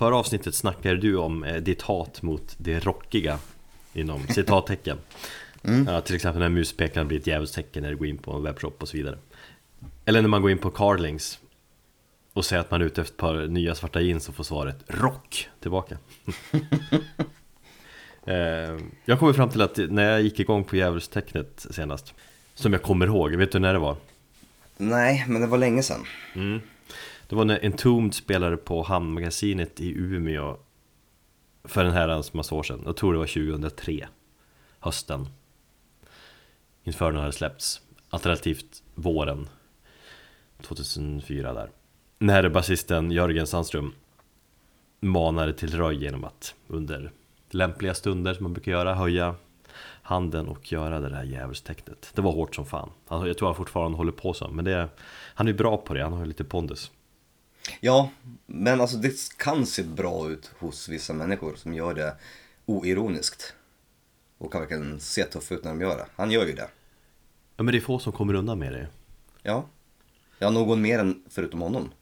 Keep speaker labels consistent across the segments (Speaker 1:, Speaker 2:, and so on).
Speaker 1: Förra avsnittet snackade du om eh, ditt hat mot det rockiga Inom citattecken mm. ja, Till exempel när muspekaren blir ett djävulstecken när du går in på en webbshop och så vidare Eller när man går in på Carlings Och säger att man är ute efter ett par nya svarta jeans och får svaret Rock tillbaka eh, Jag kommer fram till att när jag gick igång på djävulstecknet senast Som jag kommer ihåg, vet du när det var?
Speaker 2: Nej, men det var länge sedan
Speaker 1: mm. Det var när Entombed spelade på Hamnmagasinet i Umeå För en herrans massa år sedan. Jag tror det var 2003 Hösten. Inferno hade släppts. Alternativt våren 2004 där. När basisten Jörgen Sandström Manade till röj genom att under lämpliga stunder som man brukar göra höja handen och göra det där djävulstecknet. Det var hårt som fan. Alltså, jag tror han fortfarande håller på så Men det, han är bra på det, han har lite pondus.
Speaker 2: Ja, men alltså det kan se bra ut hos vissa människor som gör det oironiskt. Och kan verkligen se tuff ut när de gör det. Han gör ju det.
Speaker 1: Ja men det är få som kommer undan med det.
Speaker 2: Ja. Ja, någon mer än förutom honom.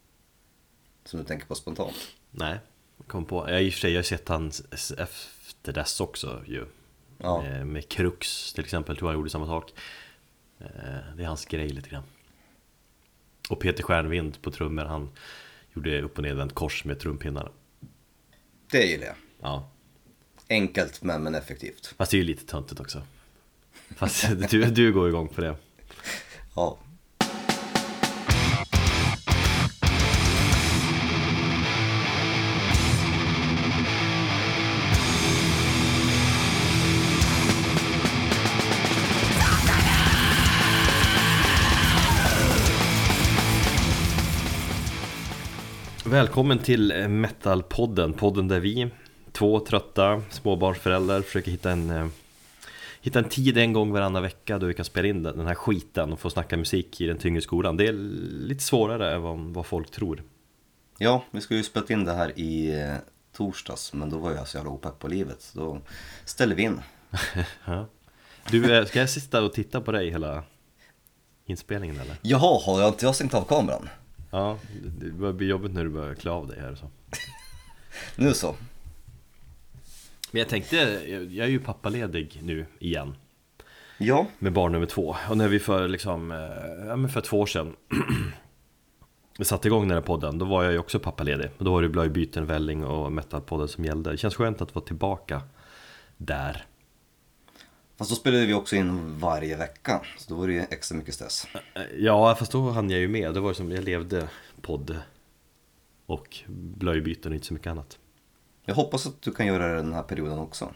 Speaker 2: Som du tänker på spontant.
Speaker 1: Nej, kom på. Jag i och för sig jag har sett hans efter dess också ju. Ja. Med, med Krux till exempel, tror jag gjorde samma sak. Eh, det är hans grej lite grann. Och Peter Stjärnvind på trummor, han gjorde upp och nedvänt kors med trumpinnarna.
Speaker 2: Det gillar jag.
Speaker 1: Ja.
Speaker 2: Enkelt men, men effektivt.
Speaker 1: Fast det är ju lite töntigt också. Fast du, du går igång på det.
Speaker 2: Ja,
Speaker 1: Välkommen till eh, Metalpodden, podden där vi, två trötta småbarnsföräldrar, försöker hitta en, eh, hitta en tid en gång varannan vecka då vi kan spela in den här skiten och få snacka musik i den tyngre skolan. Det är lite svårare än vad, vad folk tror.
Speaker 2: Ja, vi skulle ju spela in det här i eh, torsdags, men då var jag så jävla opepp på livet, så då ställer vi in.
Speaker 1: Du, ska jag sitta och titta på dig hela inspelningen eller?
Speaker 2: Jaha, har jag inte jag stängt av kameran?
Speaker 1: Ja, det börjar bli jobbigt när du börjar klä av dig här så.
Speaker 2: nu så.
Speaker 1: Men jag tänkte, jag är ju pappaledig nu igen.
Speaker 2: Ja.
Speaker 1: Med barn nummer två. Och när vi för liksom, eh, ja men för två år sedan vi satte igång den här podden, då var jag ju också pappaledig. Då var det Blöjbyten, Välling och Metalpodden som gällde. Det känns skönt att vara tillbaka där.
Speaker 2: Fast då spelade vi också in varje vecka, så då var det ju extra mycket stress.
Speaker 1: Ja, fast då hann jag ju med. Det var som jag levde podd och blöjbyten och inte så mycket annat.
Speaker 2: Jag hoppas att du kan göra det den här perioden också.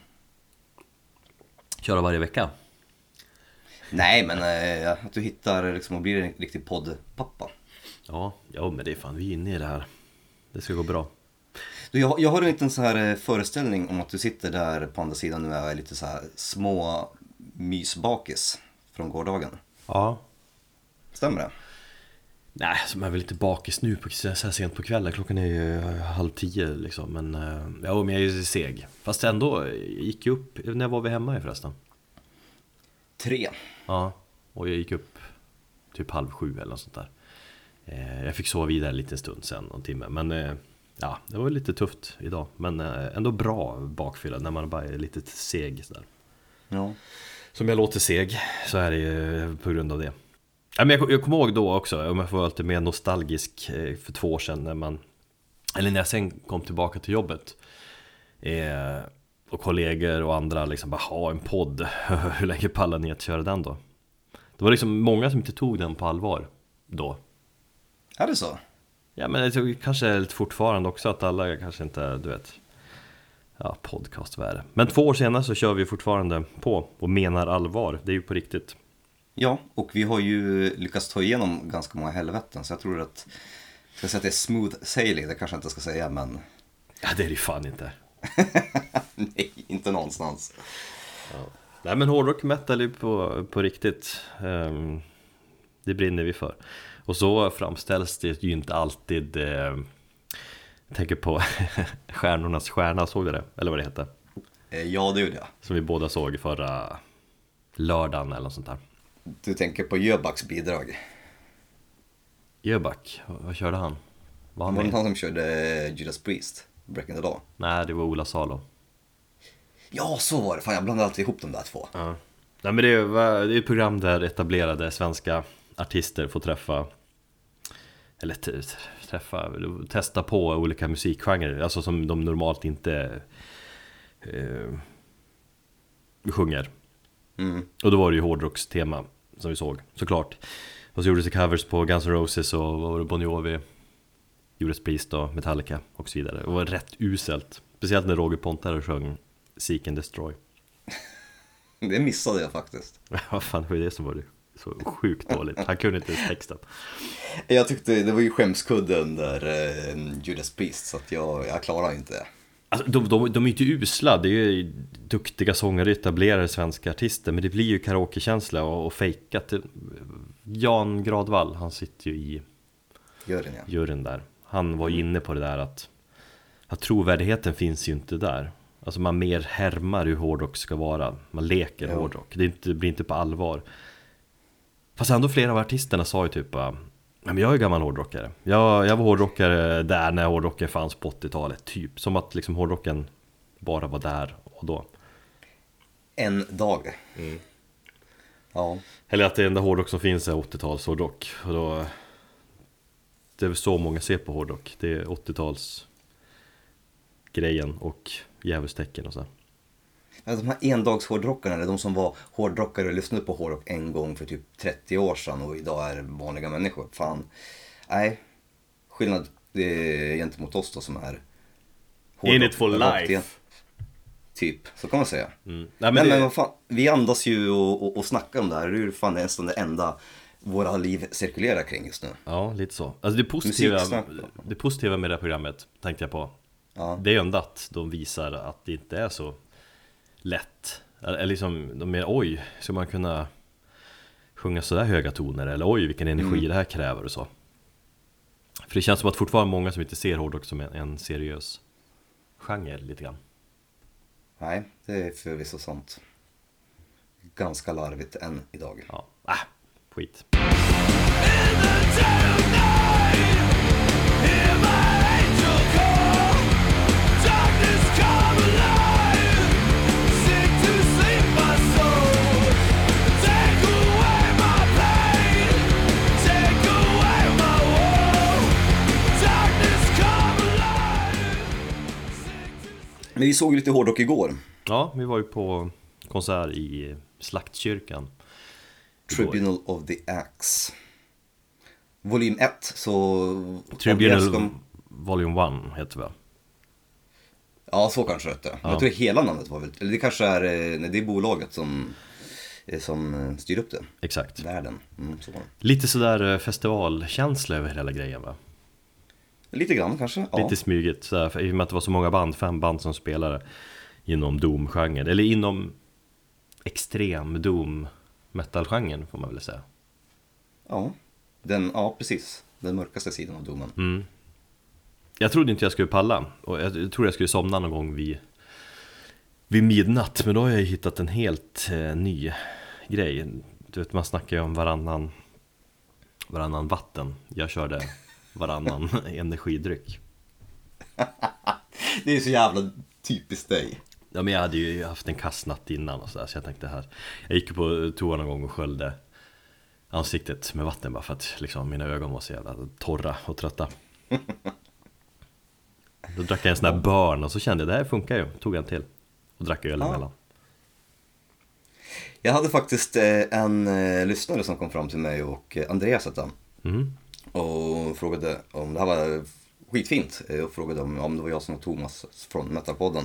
Speaker 1: Köra varje vecka?
Speaker 2: Nej, men äh, att du hittar liksom och blir en riktig poddpappa.
Speaker 1: Ja, ja, men det är fan, vi är inne i det här. Det ska gå bra.
Speaker 2: Du, jag, jag har en liten så här eh, föreställning om att du sitter där på andra sidan nu och är lite så här små mysbakis från gårdagen.
Speaker 1: Ja.
Speaker 2: Stämmer det?
Speaker 1: Nej, som är väl lite bakis nu på, så här sent på kvällen. Klockan är ju eh, halv tio liksom. Men, eh, ja, men jag är ju seg. Fast ändå, gick jag upp, när var vi hemma förresten?
Speaker 2: Tre.
Speaker 1: Ja, och jag gick upp typ halv sju eller något sånt där. Jag fick sova vidare en liten stund sen, någon timme. Men Ja, det var lite tufft idag, men eh, ändå bra bakfylla när man bara är lite seg sådär.
Speaker 2: Ja.
Speaker 1: Som jag låter seg, så är det ju på grund av det. Ja, men jag, jag kommer ihåg då också, om jag får vara lite mer nostalgisk, eh, för två år sedan när man Eller när jag sen kom tillbaka till jobbet eh, Och kollegor och andra liksom bara, ha en podd, hur länge pallar ni att köra den då? Det var liksom många som inte tog den på allvar då
Speaker 2: Är det så?
Speaker 1: Ja men tror kanske lite fortfarande också att alla kanske inte, du vet Ja, podcast, vad är det? Men två år senare så kör vi fortfarande på och menar allvar, det är ju på riktigt.
Speaker 2: Ja, och vi har ju lyckats ta igenom ganska många helveten så jag tror att jag ska säga att det är smooth sailing, det kanske jag inte ska säga men
Speaker 1: Ja det är det ju fan inte.
Speaker 2: Nej, inte någonstans.
Speaker 1: Ja. Nej men hårdrock metal är på, på riktigt. Um, Det brinner vi för och så framställs det ju inte alltid eh, Jag tänker på Stjärnornas stjärna, såg du det? Eller vad det heter?
Speaker 2: Eh, ja, det gjorde jag
Speaker 1: Som vi båda såg förra lördagen eller något sånt där
Speaker 2: Du tänker på Jöbacks bidrag?
Speaker 1: Jöback, vad körde han?
Speaker 2: Var han, var det han som körde Judas Priest? Breaking the Law.
Speaker 1: Nej, det var Ola Salo.
Speaker 2: Ja, så var det. Fan, jag blandade alltid ihop de där två.
Speaker 1: Ja. Nej, men det är, det är ett program där etablerade svenska artister får träffa eller träffa, testa på olika musikgenrer, alltså som de normalt inte eh, sjunger.
Speaker 2: Mm.
Speaker 1: Och då var det ju hårdrockstema som vi såg, såklart. Och så gjordes det covers på Guns N' Roses och det, Bon Jovi, Judas Priest och Metallica och så vidare. Det var rätt uselt, speciellt när Roger Pontare sjöng Seek and Destroy.
Speaker 2: Det missade jag faktiskt.
Speaker 1: Vad fan var det som var det? Så sjukt dåligt, han kunde inte ens texten.
Speaker 2: Jag tyckte det var ju skämskudden där, eh, Judas Priest, så att jag, jag klarar inte det.
Speaker 1: Alltså, de, de, de är inte usla, det är ju duktiga sångare, etablerade svenska artister Men det blir ju karaokekänsla och, och fejkat Jan Gradvall, han sitter ju i
Speaker 2: den ja.
Speaker 1: juryn där Han var ju inne på det där att, att trovärdigheten finns ju inte där Alltså man mer härmar hur hårdrock ska vara Man leker
Speaker 2: Ja.
Speaker 1: hårdrock, det, inte, det blir inte på allvar Fast ändå flera av artisterna sa ju typ "Ja, men jag är gammal hårdrockare jag, jag var hårdrockare där när hårdrocken fanns på 80-talet Typ som att liksom hårdrocken bara var där och då
Speaker 2: En dag.
Speaker 1: Mm.
Speaker 2: Ja.
Speaker 1: Eller att det enda hårdrock som finns är 80-tals hårdrock och då Det är väl så många ser på hårdrock Det är 80-tals grejen och djävulstecken och så
Speaker 2: Alltså, de här endagshårdrockarna, eller de som var hårdrockare och lyssnade på hårdrock en gång för typ 30 år sedan och idag är vanliga människor. Fan. Nej. Skillnad är gentemot oss då som är
Speaker 1: In it for
Speaker 2: hårdrock-
Speaker 1: life.
Speaker 2: Typ, så kan man säga.
Speaker 1: mm. Nej,
Speaker 2: Men,
Speaker 1: men
Speaker 2: men,
Speaker 1: det,
Speaker 2: vad fan, vi andas ju och, och, och snackar om det här. Det är ju fan nästan det enda våra liv cirkulerar kring just nu.
Speaker 1: Ja, lite så Alltså det positiva, det positiva med det här programmet tänkte jag på
Speaker 2: Ja.
Speaker 1: Det är ju ändå att de visar att det inte är så lätt Eller liksom, de är oj, ska man kunna sjunga sådär höga toner? Eller oj, vilken energi
Speaker 2: Mm.
Speaker 1: det här kräver och så För det känns som att fortfarande många som inte ser hårdrock som en, en seriös genre lite grann
Speaker 2: Nej, det är förvisso sant. Ganska larvigt än idag.
Speaker 1: Ja, äh, skit
Speaker 2: Men vi såg lite hårdrock igår.
Speaker 1: Ja, vi var ju på konsert i Slaktkyrkan igår.
Speaker 2: Tribunal of the Axe. Volym 1, så...
Speaker 1: Tribunal
Speaker 2: Kom...
Speaker 1: Volume 1 heter det?
Speaker 2: Ja, så kanske det.
Speaker 1: Ja.
Speaker 2: Jag tror hela namnet var väl... Eller det kanske är... eh, Nej, det är bolaget som, eh, som eh, styr upp det.
Speaker 1: Exakt
Speaker 2: Världen. Mm, så.
Speaker 1: Lite sådär festivalkänsla över hela grejen va?
Speaker 2: Lite grann kanske. Ja.
Speaker 1: Lite för, i och med att det var så många band, fem band som spelade inom Doom-genren, eller inom extrem Doom metal-genren får man väl säga.
Speaker 2: ja. Den, ja, precis. Den mörkaste sidan av domen.
Speaker 1: Mm. Jag trodde inte jag skulle palla, och jag trodde jag skulle somna någon gång vid, vid midnatt, men då har jag hittat en helt eh, ny grej. Du vet, man snackar ju om varannan, varannan vatten, jag körde varannan energidryck.
Speaker 2: Det är så jävla typiskt dig.
Speaker 1: Ja men jag hade ju haft en kass natt innan och sådär så jag tänkte här Jag gick på toa någon gång och sköljde ansiktet med vatten bara för att liksom mina ögon var så jävla torra och trötta Då drack jag en sån där burn och så kände jag det här funkar ju, tog en till och drack öl
Speaker 2: Ja.
Speaker 1: emellan
Speaker 2: Jag hade faktiskt eh, en eh, lyssnare som kom fram till mig och eh, Andreas hette han.
Speaker 1: mm.
Speaker 2: Och frågade om, det här var skitfint, eh, och frågade om, om det var jag som var Thomas från Metalpodden.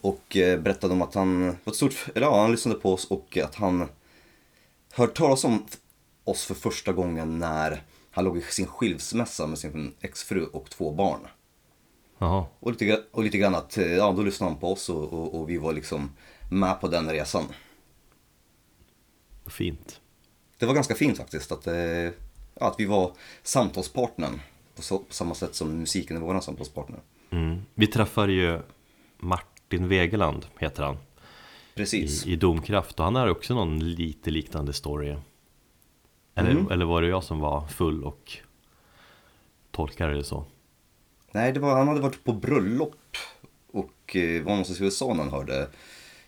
Speaker 2: Och eh, berättade om att han var ett stort, eller ja, han lyssnade på oss och att han hört talas om oss för första gången när han låg i sin skilsmässa med sin exfru och två barn.
Speaker 1: Jaha,
Speaker 2: Och lite, och lite grann att, eh, ja då lyssnade han på oss och, och, och vi var liksom med på den resan.
Speaker 1: fint
Speaker 2: Det var ganska fint faktiskt att, eh, att vi var samtalspartnern på, så, på samma sätt som musiken är vår samtalspartner.
Speaker 1: mm. Vi träffade ju Martin Wegeland, heter han
Speaker 2: Precis.
Speaker 1: i, i Domkraft och han har också någon lite liknande story eller,
Speaker 2: Mm.
Speaker 1: eller var det jag som var full och tolkade det så?
Speaker 2: Nej, det var, han hade varit på bröllop och eh, var någonstans i USA när han hörde,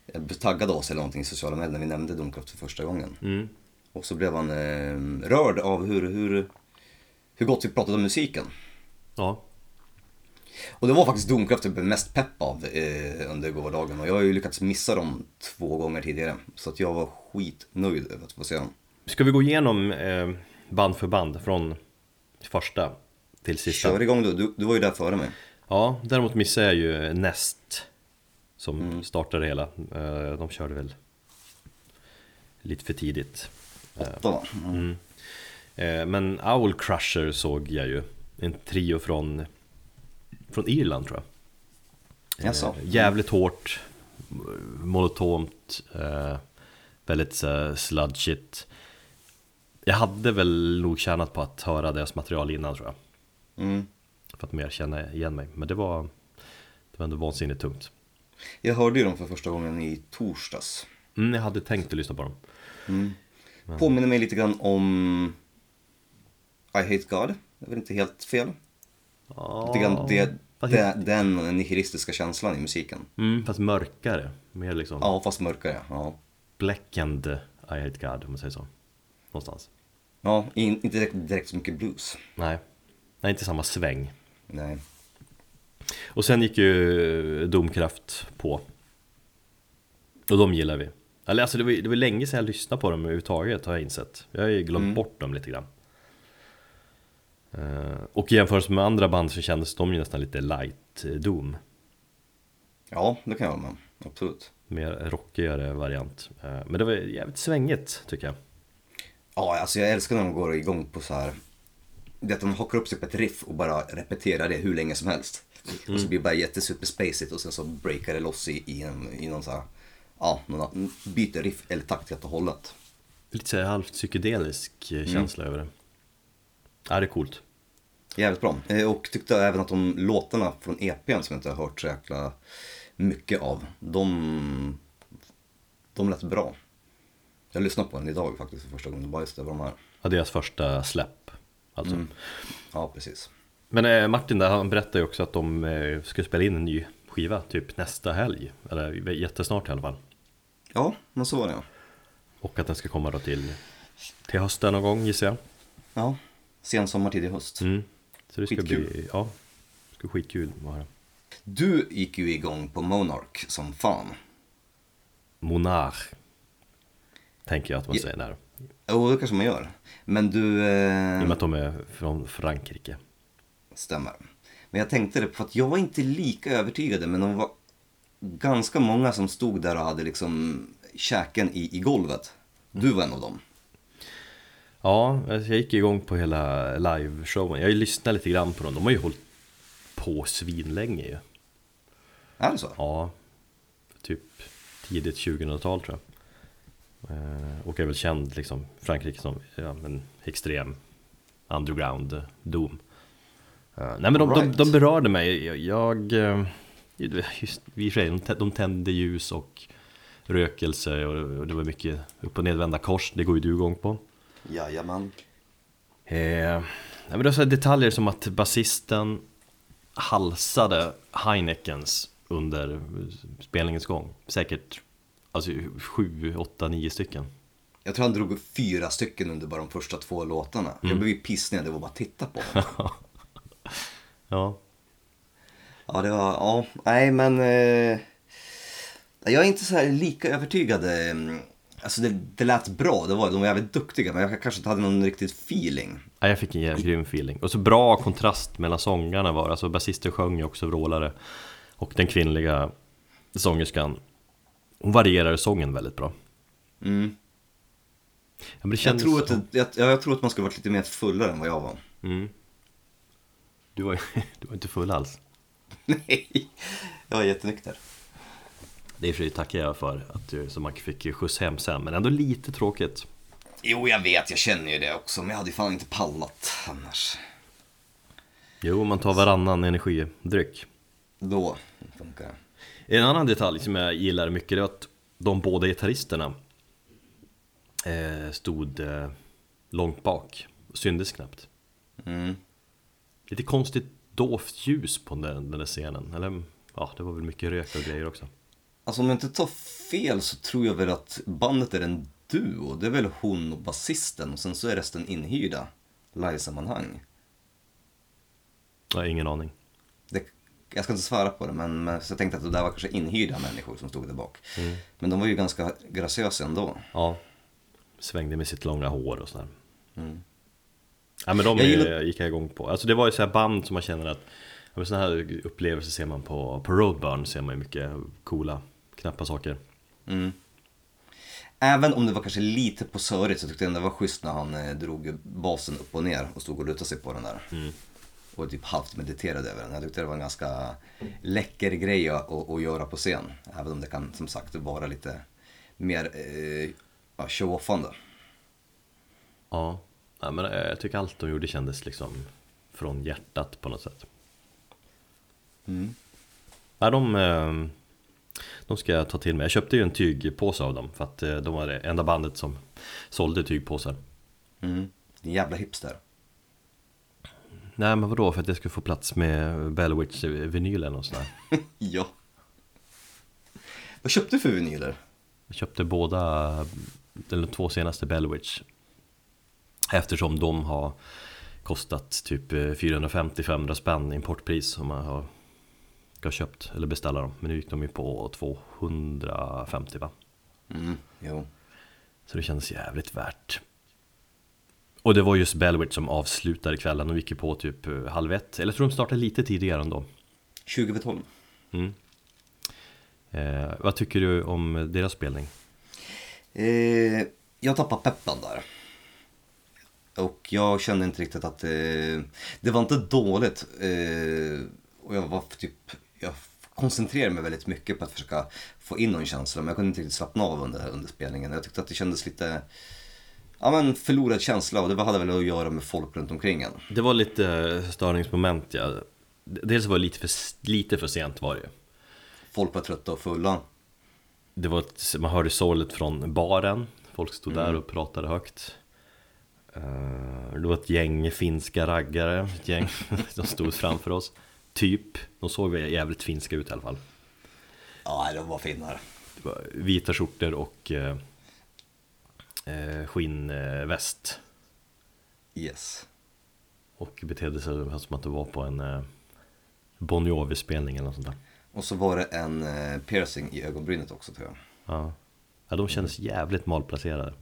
Speaker 2: eh, taggade oss eller någonting i sociala medier när vi nämnde Domkraft för första gången.
Speaker 1: Mm.
Speaker 2: Och så blev han eh, rörd av hur, hur, hur gott vi pratade om musiken.
Speaker 1: Ja,
Speaker 2: Och det var faktiskt Domkraft jag blev mest pepp av eh, under gårdagen. Och jag har ju lyckats missa dem två gånger tidigare. Så att jag var skitnöjd över att få se dem.
Speaker 1: Ska vi gå igenom eh, band för band från första till sista?
Speaker 2: Kör igång du. du, du var ju där före mig.
Speaker 1: Ja, däremot missade jag ju Nest Som startade det hela Eh, De körde väl Lite för tidigt
Speaker 2: Åtta va? Mm.
Speaker 1: Eh, Men Owl Crusher såg jag ju En trio från Från Irland tror jag
Speaker 2: Jaså?
Speaker 1: Eh, Jävligt hårt Monotont eh, Väldigt sludgigt Jag hade väl nog tjänat på att höra deras material innan tror jag
Speaker 2: Mm.
Speaker 1: För att mer känna igen mig Men det var Det var ändå vansinnigt tungt
Speaker 2: Jag hörde ju dem för första gången i torsdags.
Speaker 1: mm, Jag hade tänkt att lyssna på dem
Speaker 2: Påminner mig lite grann om I Hate God. Det är väl inte helt fel? Lite grann det, det, den nihilistiska känslan i musiken.
Speaker 1: mm, fast mörkare Mer liksom
Speaker 2: Ja, fast mörkare. Ja,
Speaker 1: Blackened I hate God om man säger så Någonstans
Speaker 2: ja in, inte direkt, direkt så mycket blues.
Speaker 1: Nej Nej, inte samma sväng
Speaker 2: Nej.
Speaker 1: Och sen gick ju Domkraft på Och de gillar vi Eller alltså det var, det var länge sedan jag lyssnade på dem överhuvudtaget har jag insett Jag har ju glömt bort dem lite grann Eh, Och i jämförelse med andra band så kändes de ju nästan lite light eh, Doom
Speaker 2: Ja, det kan jag hålla med. Absolut.
Speaker 1: Mer rockigare variant Eh, Men det var jävligt svängigt tycker jag
Speaker 2: Ja, alltså jag älskar när de går igång på så här. Det att de hakar upp sig på ett riff och bara repeterar det hur länge som helst. Och så blir det bara jättesuperspacigt och sen så breakar det loss i, i, en, i någon så här, ja, någon, byter riff eller takt helt och hållet.
Speaker 1: Lite såhär halvt psykedelisk eh, känsla över det Ja det är coolt
Speaker 2: Jävligt bra. Eh, Och tyckte även att de låtarna från EPn som jag inte har hört så jäkla mycket av, de, de lät bra. Jag lyssnade på den idag faktiskt för första gången, bara just det var de här.
Speaker 1: Ja, deras första släpp alltså.
Speaker 2: Ja, precis.
Speaker 1: Men eh, Martin där, han berättade ju också att de ska spela in en ny skiva typ nästa helg Eller jättesnart i alla fall
Speaker 2: Ja, men så var det ja.
Speaker 1: Och att den ska komma då till, till hösten någon gång gissar jag
Speaker 2: Ja, sen sommartid i höst.
Speaker 1: mm. Så det ska
Speaker 2: Skitkul.
Speaker 1: bli, ja det ska bli skitkul att höra
Speaker 2: Du gick ju igång på Monarch som fan.
Speaker 1: Monarch Tänker jag att man
Speaker 2: Ja.
Speaker 1: säger där
Speaker 2: Jo, det kanske man gör. Men du...
Speaker 1: I och
Speaker 2: Eh,
Speaker 1: med att de är från Frankrike
Speaker 2: stämmer. Men jag tänkte det, för att jag var inte lika övertygad, men de var ganska många som stod där och hade liksom käken i, i golvet. Du var en av dem.
Speaker 1: Ja, alltså jag gick igång på hela liveshowen Jag lyssnade lite grann på dem, de har ju hållit på svinlänge ju
Speaker 2: Är det så?
Speaker 1: Ja, typ tidigt 2000-tal tror jag. Eh, Och är väl känd liksom, Frankrike som ja, men extrem underground doom. Eh, Nej men de, de,
Speaker 2: Alright.
Speaker 1: de berörde mig. Jag, jag eh, just, i och för sig, de, tä- de tände ljus och rökelse och, det var mycket upp och nedvända kors. Det går ju du igång på.
Speaker 2: Jajamän.
Speaker 1: Eh, men det var detaljer som att basisten halsade Heinekens under spelningens gång. Säkert alltså, sju, åtta, nio stycken.
Speaker 2: Jag tror han drog fyra stycken under bara de första två låtarna. Jag blev ju pissnödig det var bara att titta på honom.
Speaker 1: Ja,
Speaker 2: Ja, det var, ja, nej men. Eh, jag är inte så här lika övertygad. Eh, alltså det, det lät bra, det var, de var jävligt duktiga, men jag kanske inte hade någon riktigt feeling.
Speaker 1: Nej, jag fick en jävligt grym feeling. Och så bra kontrast mellan sångarna var. Alltså basisten sjöng ju också vrålare. Och den kvinnliga sångerskan, hon varierade sången väldigt bra.
Speaker 2: Mm.
Speaker 1: Ja,
Speaker 2: Jag, tror att, jag, jag tror att man skulle varit lite mer fullare än vad jag var.
Speaker 1: Mm. Du var, du var inte full alls.
Speaker 2: Nej, jag var jättenykter.
Speaker 1: Det är för sig tackar jag för, att du, så man fick skjuts hem sen. Men ändå lite tråkigt.
Speaker 2: Jo, jag vet, jag känner ju det också, men jag hade fan inte pallat annars.
Speaker 1: Jo, man tar varannan energidryck.
Speaker 2: Då funkar det.
Speaker 1: En annan detalj som jag gillar mycket är att de båda gitarristerna eh, stod eh, långt bak. Syndes knappt.
Speaker 2: Mm.
Speaker 1: Lite konstigt dovt ljus på den, den där scenen. Eller ja, det var väl mycket rök och grejer också.
Speaker 2: Alltså om jag inte tar fel så tror jag väl att bandet är en duo. Det är väl hon och basisten och sen så är resten inhyrda livesammanhang.
Speaker 1: Jag har ingen aning.
Speaker 2: Det, jag ska inte svara på det men, men jag tänkte att det där var kanske inhyrda människor som stod där bak.
Speaker 1: Mm.
Speaker 2: Men de var ju ganska graciösa ändå.
Speaker 1: Ja, svängde med sitt långa hår och sådär.
Speaker 2: Mm.
Speaker 1: Ja men de
Speaker 2: Jag gillar-
Speaker 1: gick jag igång på. Alltså det var ju så här band som man känner att men såna här upplevelser ser man på, på Roadburn ser man ju mycket coola, knappa saker.
Speaker 2: Mm. Även om det var kanske lite på sörigt så tyckte jag det var schysst när han eh, drog basen upp och ner och stod och lutade sig på den där.
Speaker 1: Mm.
Speaker 2: Och typ halvt mediterade över den. Jag tyckte det var en ganska läcker grej att, att, att göra på scen. Även om det kan som sagt vara lite mer eh, show-offande.
Speaker 1: Ja, ja men eh, jag tycker allt de gjorde kändes liksom från hjärtat på något sätt.
Speaker 2: Mm.
Speaker 1: Ja, de, eh, de ska jag ta till mig. Jag köpte ju en tygpåse av dem för att eh, de var det enda bandet som sålde tygpåsar.
Speaker 2: Mm. Din jävla hipster.
Speaker 1: Nej men vadå, för att jag skulle få plats med Bellwitch-vinylen och sådär.
Speaker 2: ja. Vad köpte du för vinyler?
Speaker 1: Jag köpte båda, de två senaste Bellwitch Eftersom de har kostat typ 450-500 spänn importpris om man har, ska ha köpt eller beställa dem Men nu gick de ju på 250 va?
Speaker 2: Mm. Jo.
Speaker 1: Så det kändes jävligt värt Och det var just Bellwitch som avslutade kvällen, de gick ju på typ eh, halv ett Eller jag tror de startade lite tidigare ändå
Speaker 2: 2012.
Speaker 1: mm. eh, Vad tycker du om deras spelning?
Speaker 2: Eh, jag tappade peppen där. Och jag kände inte riktigt att eh, det var inte dåligt. Eh, och jag var typ, jag koncentrerade mig väldigt mycket på att försöka få in någon känsla. Men jag kunde inte riktigt slappna av under, under spelningen. Jag tyckte att det kändes lite, ja men förlorad känsla. Och det hade väl att göra med folk runt omkring en.
Speaker 1: Det var lite störningsmoment ja. Dels var det lite för, lite för sent var det ju.
Speaker 2: Folk var trötta och fulla.
Speaker 1: Det var ett, man hörde sorlet från baren Folk stod där och pratade högt Det var ett gäng finska raggare ett gäng som stod framför oss. Typ, de såg jävligt finska ut i alla fall.
Speaker 2: Ja, de var finare.
Speaker 1: Det var vita skjortor och eh, eh, skinnväst.
Speaker 2: Yes.
Speaker 1: Och betedde sig som att det var på en eh, Bon Jovi-spelning eller något sånt där.
Speaker 2: Och så var det en eh, piercing i ögonbrynet också tror jag.
Speaker 1: Ja, ja de kändes jävligt malplacerade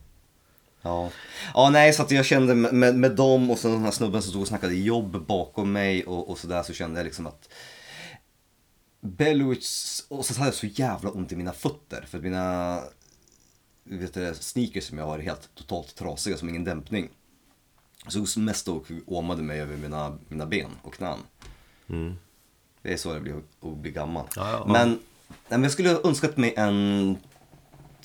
Speaker 2: Ja. ja, nej så att jag kände med, med, dem och sen den här snubben som stod och snackade jobb bakom mig och, och sådär så kände jag liksom att Bellwitch, och så hade jag så jävla ont i mina fötter för att mina vet du, sneakers som jag har är helt totalt trasiga som ingen dämpning. Så mest och åmade mig över mina, mina ben och knän.
Speaker 1: mm.
Speaker 2: Det är så det blir att bli gammal.
Speaker 1: Ja, ja, ja.
Speaker 2: men, nej, men jag skulle önskat mig en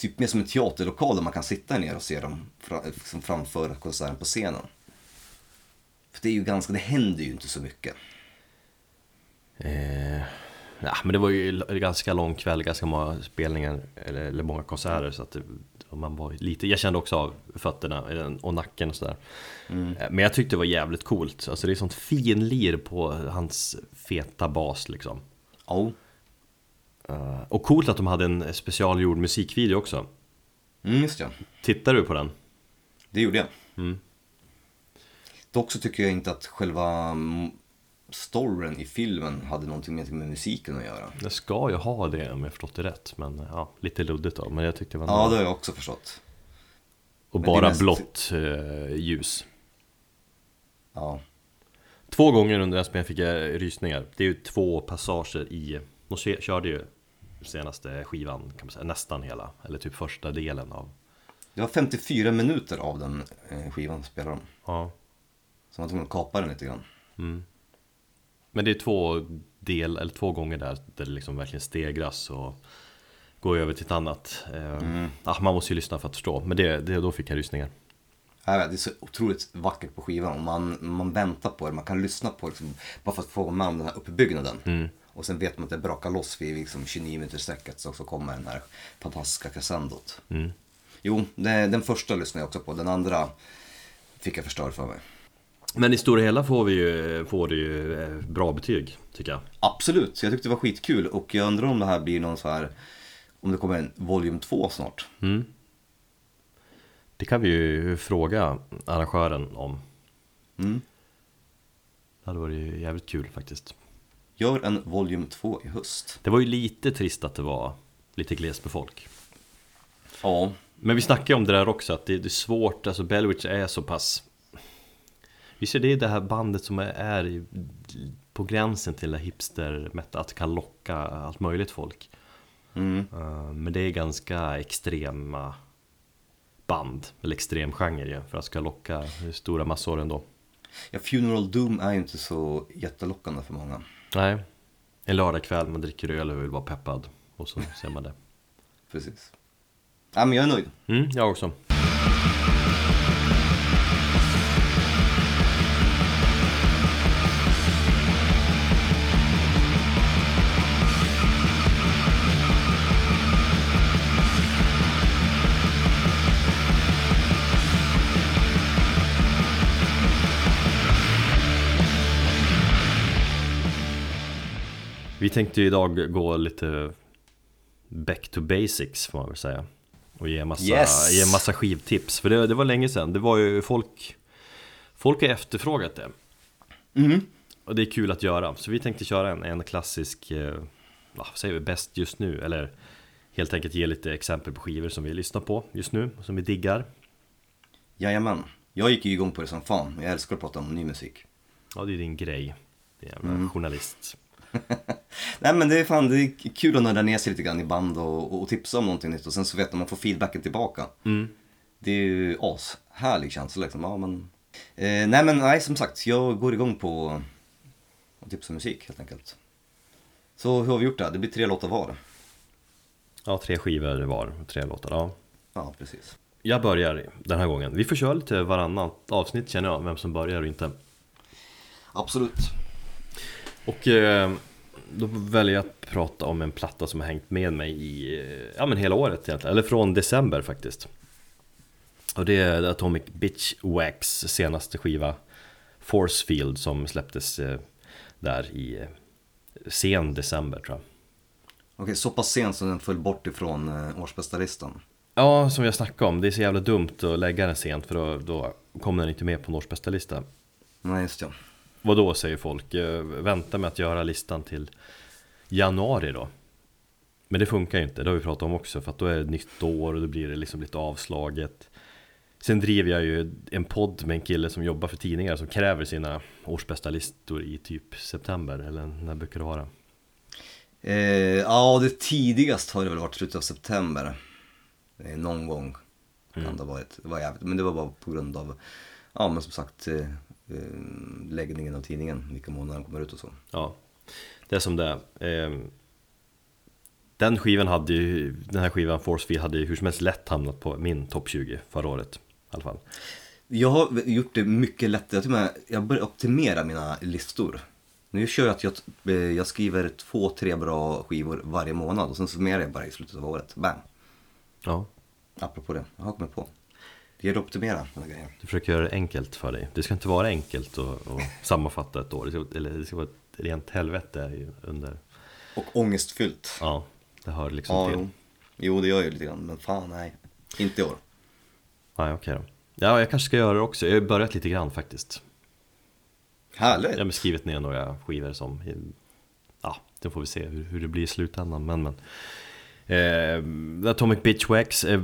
Speaker 2: typ mer som en teaterlokal där man kan sitta ner och se dem liksom framför konserten på scenen. För det är ju ganska, det händer ju inte så mycket.
Speaker 1: Eh, ja, men det var ju ganska lång kväll, ganska många spelningar eller, eller många konserter så att det, man var lite, jag kände också av fötterna och nacken och sådär. Eh, Men jag tyckte det var jävligt coolt, alltså det är sånt finlir på hans feta bas liksom.
Speaker 2: Ja.
Speaker 1: Eh, och coolt att de hade en specialgjord musikvideo också.
Speaker 2: Mm, just ja.
Speaker 1: Tittar du på den?
Speaker 2: Det gjorde jag.
Speaker 1: Mm.
Speaker 2: Dock så tycker jag inte att själva mm, storyn i filmen hade någonting med, med musiken att göra.
Speaker 1: Det ska ju ha det om jag förstått det rätt, men ja, lite luddigt då. Men jag tyckte det var
Speaker 2: Ja, det har jag också förstått.
Speaker 1: Och
Speaker 2: men
Speaker 1: bara
Speaker 2: mest-
Speaker 1: blått eh, ljus.
Speaker 2: Ja.
Speaker 1: Två gånger under den spelningen fick jag rysningar. Det är ju två passager i... De kö- körde ju senaste skivan, kan man säga, nästan hela. Eller typ första delen av...
Speaker 2: Det var 54 minuter av den eh, skivan spelade de.
Speaker 1: Ja.
Speaker 2: Så man tvungen att kapa den lite grann.
Speaker 1: Mm. Men det är två del, eller två gånger där, där det liksom verkligen stegras och går över till ett annat. Eh, ah, man måste ju lyssna för att förstå, men det, det, då fick jag rysningar.
Speaker 2: Ja, det är så otroligt vackert på skivan. och Man, man väntar på det, man kan lyssna på det liksom, bara för att få med om den här uppbyggnaden. Och sen vet man att det brakar loss vid liksom 29 minuter sträcket så, så kommer den här fantastiska crescendot.
Speaker 1: Mm.
Speaker 2: Jo, det, den första lyssnade jag också på, den andra fick jag förstörd för mig.
Speaker 1: Men i stora hela får vi ju, får det ju eh, bra betyg, tycker jag.
Speaker 2: Absolut, jag tyckte det var skitkul och jag undrar om det här blir någon så här om det kommer en volym 2 snart.
Speaker 1: Mm. Det kan vi ju fråga arrangören om.
Speaker 2: Mm.
Speaker 1: Det hade varit jävligt kul faktiskt.
Speaker 2: Gör en volym 2 i höst.
Speaker 1: Det var ju lite trist att det var lite glest med folk.
Speaker 2: Ja,
Speaker 1: Men vi snackade om det där också, att det, det är svårt, alltså Bellwitch är så pass Visst är det det här bandet som är, i, på gränsen till hipster att det kan locka allt möjligt folk
Speaker 2: mm.
Speaker 1: Eh, Men det är ganska extrema band, eller extrem genre ju, för att ska locka stora massor ändå
Speaker 2: ja Funeral Doom är ju inte så jättelockande för många.
Speaker 1: Nej, en lördagkväll, man dricker öl och vill vara peppad och så ser man det
Speaker 2: Precis. Ja, men jag är nöjd.
Speaker 1: Mm, jag också tänkte ju idag gå lite back to basics får man väl säga Och ge massa,
Speaker 2: Yes!
Speaker 1: ge massa skivtips, för det, det var länge sedan Det var ju folk Folk har efterfrågat det
Speaker 2: Mm.
Speaker 1: Och det är kul att göra, så vi tänkte köra en, en klassisk eh, Vad säger vi, bäst just nu? Eller helt enkelt ge lite exempel på skivor som vi lyssnar på just nu, som vi diggar
Speaker 2: Jajamän. Jag gick ju igång på det som fan. Jag älskar att prata om ny musik.
Speaker 1: Ja, det är din grej Det är jävla journalist
Speaker 2: Nej men det är fan, det är kul att nörda ner sig lite grann i band och, och tipsa om någonting nytt och sen så vet man man får feedbacken tillbaka.
Speaker 1: mm.
Speaker 2: Det är ju ashärlig känsla liksom. Ja, men... Eh, nej men nej som sagt, jag går igång på att tipsa musik helt enkelt. Så hur har vi gjort det? här? Det blir tre låtar var.
Speaker 1: Ja, tre skivor var, tre låtar, ja
Speaker 2: Ja, precis.
Speaker 1: Jag börjar den här gången. Vi får köra lite varannat avsnitt känner jag, vem som börjar och inte.
Speaker 2: Absolut.
Speaker 1: Och eh, då väljer jag att prata om en platta som har hängt med mig i, eh, ja men hela året egentligen, eller från december faktiskt. Och det är Atomic Bitch Wax senaste skiva Forcefield som släpptes eh, där i eh, sen december tror jag.
Speaker 2: Okej, så pass sent som den föll bort ifrån eh, årsbästa-listan.
Speaker 1: Ja, som jag snackade om, det är så jävla dumt att lägga den sent för då, då kommer den inte med på en årsbästa lista.
Speaker 2: Nej, just det.
Speaker 1: Vad då säger folk? Eh, Vänta med att göra listan till januari då. Men det funkar ju inte, det har vi pratat om också för att då är det ett nytt år och då blir det liksom lite avslaget. Sen driver jag ju en podd med en kille som jobbar för tidningar som kräver sina årsbästa listor i typ september eller när brukar det vara?
Speaker 2: Eh, ja, det tidigast har det väl varit slutet av september. Eh, någon gång kan det ha varit. Det var jävligt, men det var bara på grund av, ja men som sagt, eh, eh, läggningen av tidningen, vilka månader den kommer ut och så.
Speaker 1: Ja, det är som det. Ehm, Den skivan hade ju, den här skivan Forcefield hade ju hur som helst lätt hamnat på min topp 20 förra året i alla fall.
Speaker 2: Jag har gjort det mycket lättare, jag, till med, jag börjar optimera mina listor. Nu kör jag att jag, eh, jag skriver två, tre bra skivor varje månad och sen summerar jag bara i slutet av året. Bam!
Speaker 1: Ja,
Speaker 2: Apropå det, jag har kommit på. Det gäller att optimera såna grejer.
Speaker 1: du försöker göra det enkelt för dig. Det ska inte vara enkelt att, att sammanfatta ett år. Det ska, eller det ska vara ett rent helvete under...
Speaker 2: Och ångestfyllt.
Speaker 1: Ja, det hör liksom
Speaker 2: Ja,
Speaker 1: till.
Speaker 2: jo. jo det gör jag ju lite grann, men fan nej. Inte i år.
Speaker 1: Nej, okej då. Ja, jag kanske ska göra det också. Jag har börjat lite grann faktiskt.
Speaker 2: Härligt!
Speaker 1: Jag har skrivit ner några skivor som, ja, det får vi se hur, hur det blir i slutändan. Men, men. Eh, Atomic Bitch Wax, eh,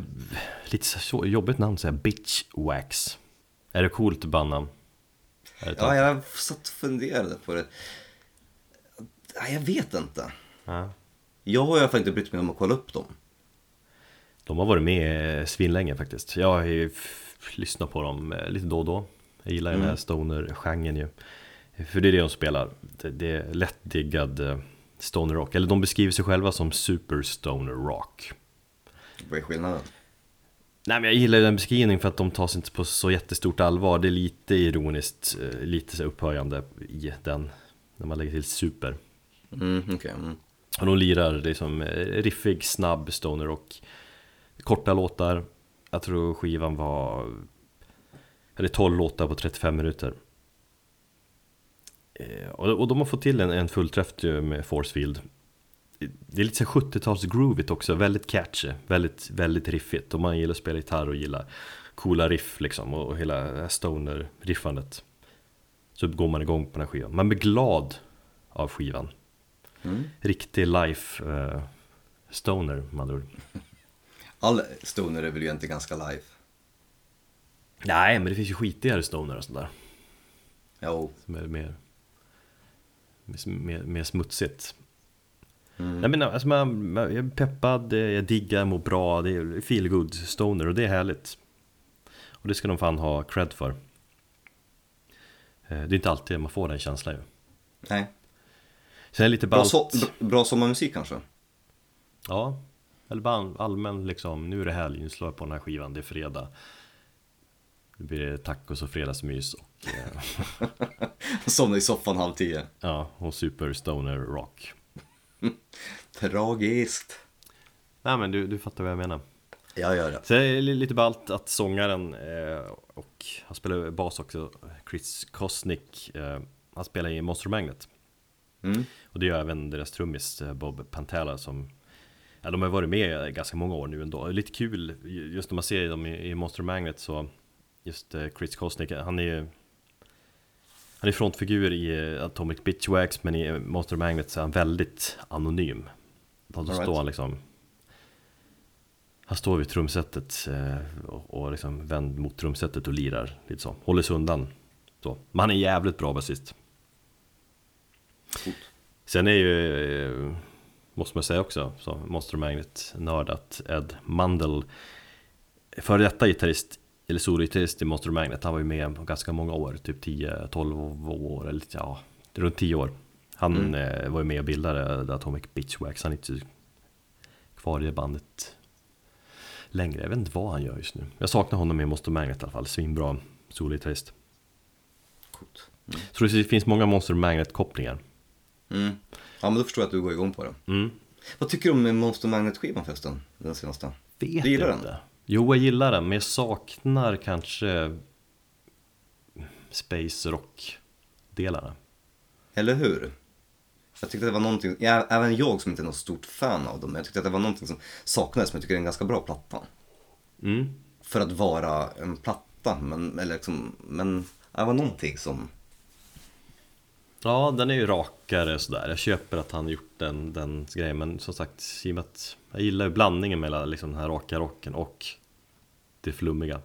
Speaker 1: lite så jobbigt namn säga, Bitch Wax. Är det coolt bandnamn?
Speaker 2: Ja, jag satt och funderade på det. Nej, jag vet inte.
Speaker 1: ja.
Speaker 2: Jag har i alla fall inte brytt mig om att kolla upp dem.
Speaker 1: De har varit med eh, svinlänge faktiskt. Jag har ju lyssnat på dem eh, lite då och då. Jag gillar den här stoner-genren ju. För det är det de spelar. Det, det är lättdiggad eh, stoner rock. Eller de beskriver sig själva som super stoner rock.
Speaker 2: Vad är skillnaden?
Speaker 1: Nej men jag gillar den beskrivningen för att de tas inte på så jättestort allvar. Det är lite ironiskt, eh, lite upphöjande i den. När man lägger till super.
Speaker 2: Mm, okej. mm.
Speaker 1: Och de lirar liksom eh, riffig, snabb stoner rock. Korta låtar. Jag tror skivan var... Eller 12 låtar på 35 minuter. Eh, och, och de har fått till en, en fullträff med Forcefield. Det är lite så 70-tals groovigt också, väldigt catchy, väldigt, väldigt riffigt. Om man gillar att spela gitarr och gillar coola riff liksom och, och hela stoner-riffandet. Så går man igång på den här skivan. Man blir glad av skivan.
Speaker 2: Mm.
Speaker 1: Riktig life eh, stoner med andra ord.
Speaker 2: All stoner är väl egentligen ganska live.
Speaker 1: Nej, men det finns ju skitigare stoner och sånt där.
Speaker 2: Jo.
Speaker 1: Som är mer, mer, mer smutsigt.
Speaker 2: Mm.
Speaker 1: Nej men alltså man, man, jag är peppad, jag diggar, mår bra, det är feel good stoner och det är härligt. Och det ska de fan ha cred för. Eh, Det är inte alltid man får den känslan ju.
Speaker 2: Nej.
Speaker 1: Sen är det lite
Speaker 2: Bra,
Speaker 1: ballt.
Speaker 2: so bra- bra sommarmusik kanske?
Speaker 1: Ja, eller bara allmän liksom, nu är det helg, nu slår jag på den här skivan, det är fredag. Nu blir det tacos och fredagsmys och, eh,
Speaker 2: Somna i soffan halv tio.
Speaker 1: ja, och super stoner rock.
Speaker 2: Tragiskt.
Speaker 1: Nej men du, du fattar vad jag menar.
Speaker 2: Jag gör det.
Speaker 1: Så det är li- lite ballt att sångaren eh, och han spelar bas också, Chris Kosnick, eh, han spelar i Monster Magnet.
Speaker 2: Mm.
Speaker 1: Och det gör även deras trummis eh, Bob Pantala som Ja de har varit med ganska många år nu ändå. Lite kul just när man ser dem i, i Monster Magnet så Just eh, Chris Kosnick, han är ju Han är frontfigur i eh, Atomic Bitchwax men i Monster Magnet så är han väldigt anonym. Då
Speaker 2: All
Speaker 1: står
Speaker 2: right.
Speaker 1: han liksom Han står vid trumsetet eh, och, liksom vänd mot trumsetet och lirar lite så. Håller sig undan. Så. Men han är jävligt bra basist. Sen är ju, eh, måste man säga också, så Monster Magnet-nörd att Ed Mundell Före detta gitarrist, eller sologitarrist i Monster Magnet, han var ju med ganska många år, typ 10-12 år, eller ja, runt 10 år Han
Speaker 2: Mm.
Speaker 1: eh, var ju med och bildade The Atomic Bitchwax, han är inte kvar i det bandet längre, jag vet inte vad han gör just nu Jag saknar honom i Monster Magnet i alla fall, svinbra sologitarrist
Speaker 2: Coolt.
Speaker 1: Så det finns många Monster Magnet-kopplingar
Speaker 2: Mm. Ja men då förstår jag att du går igång på det.
Speaker 1: mm.
Speaker 2: Vad tycker du om Monster Magnet-skivan förresten? Den senaste?
Speaker 1: Vet
Speaker 2: Du gillar
Speaker 1: inte. Jo, jag gillar den, men jag saknar kanske Space Rock-delarna.
Speaker 2: Eller hur? Jag tyckte det var någonting, ja, även jag som inte är något stort fan av dem, jag tyckte att det var någonting som saknades, men jag tycker det är en ganska bra platta.
Speaker 1: Mm.
Speaker 2: För att vara en platta, men, eller liksom, men det var någonting som,
Speaker 1: Ja, den är ju rakare sådär. Jag köper att han gjort den, den grejen, men som sagt, i och med att jag gillar ju blandningen mellan liksom den här raka rocken och det flummiga.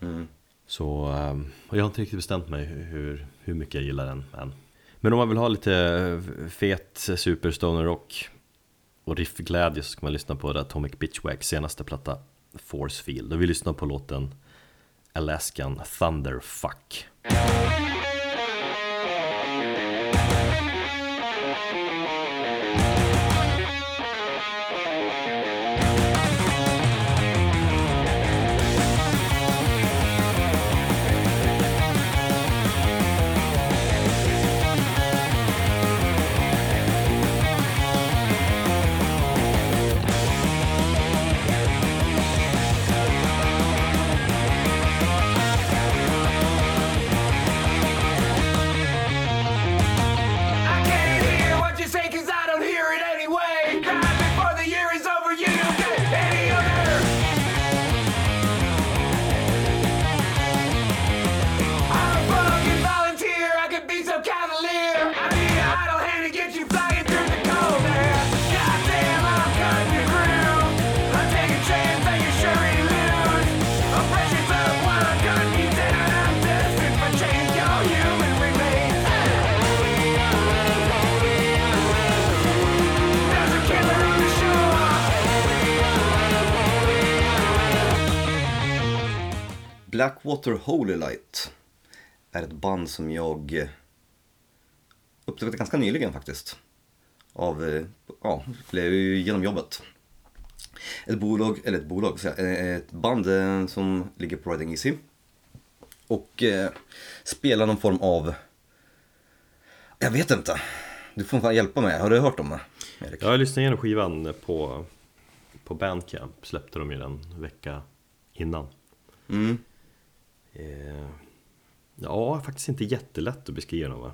Speaker 2: mm,
Speaker 1: Så, ehm, och jag har inte riktigt bestämt mig hur, hur mycket jag gillar den än. Men om man vill ha lite fet superstoner rock och riffglädje så ska man lyssna på Atomic Bitchwax senaste platta Force Field. Och vi lyssnar på låten Alaskan Thunderfuck.
Speaker 3: I
Speaker 2: Blackwater Holy Light är ett band som jag eh, upptäckte ganska nyligen faktiskt. Av, eh, ja, blev ju genom jobbet. Ett bolag, eller ett bolag, jag, ett band eh, som ligger på Riding Easy. Och eh, spelar någon form av, jag vet inte. Du får fan hjälpa mig, har du hört om det? Erik?
Speaker 1: Ja, jag lyssnade igenom skivan på, på Bandcamp, släppte de ju den en vecka innan.
Speaker 2: Mm.
Speaker 1: Eh, ja, faktiskt inte jättelätt att beskriva dem va?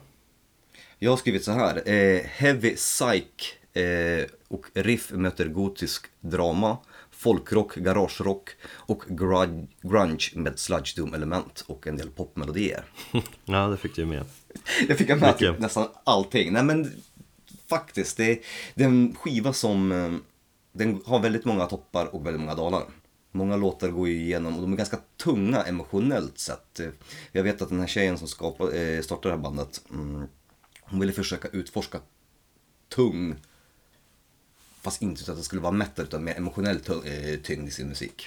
Speaker 2: Jag har skrivit så här. Eh, heavy psych eh, och riff möter gotisk drama. Folkrock, garagerock och grunge, med sludge doom element och en del popmelodier.
Speaker 1: Ja, det fick du med.
Speaker 2: Jag fick med
Speaker 1: Mycket.
Speaker 2: typ nästan allting. Nej men faktiskt, det, det är en skiva som eh, den har väldigt många toppar och väldigt många dalar. Många låtar går ju igenom och de är ganska tunga emotionellt sett. Eh, Jag vet att den här tjejen som skapade, eh, startade det här bandet, mm, hon ville försöka utforska tung, fast inte så att det skulle vara metal utan mer emotionell eh, tyngd i sin musik.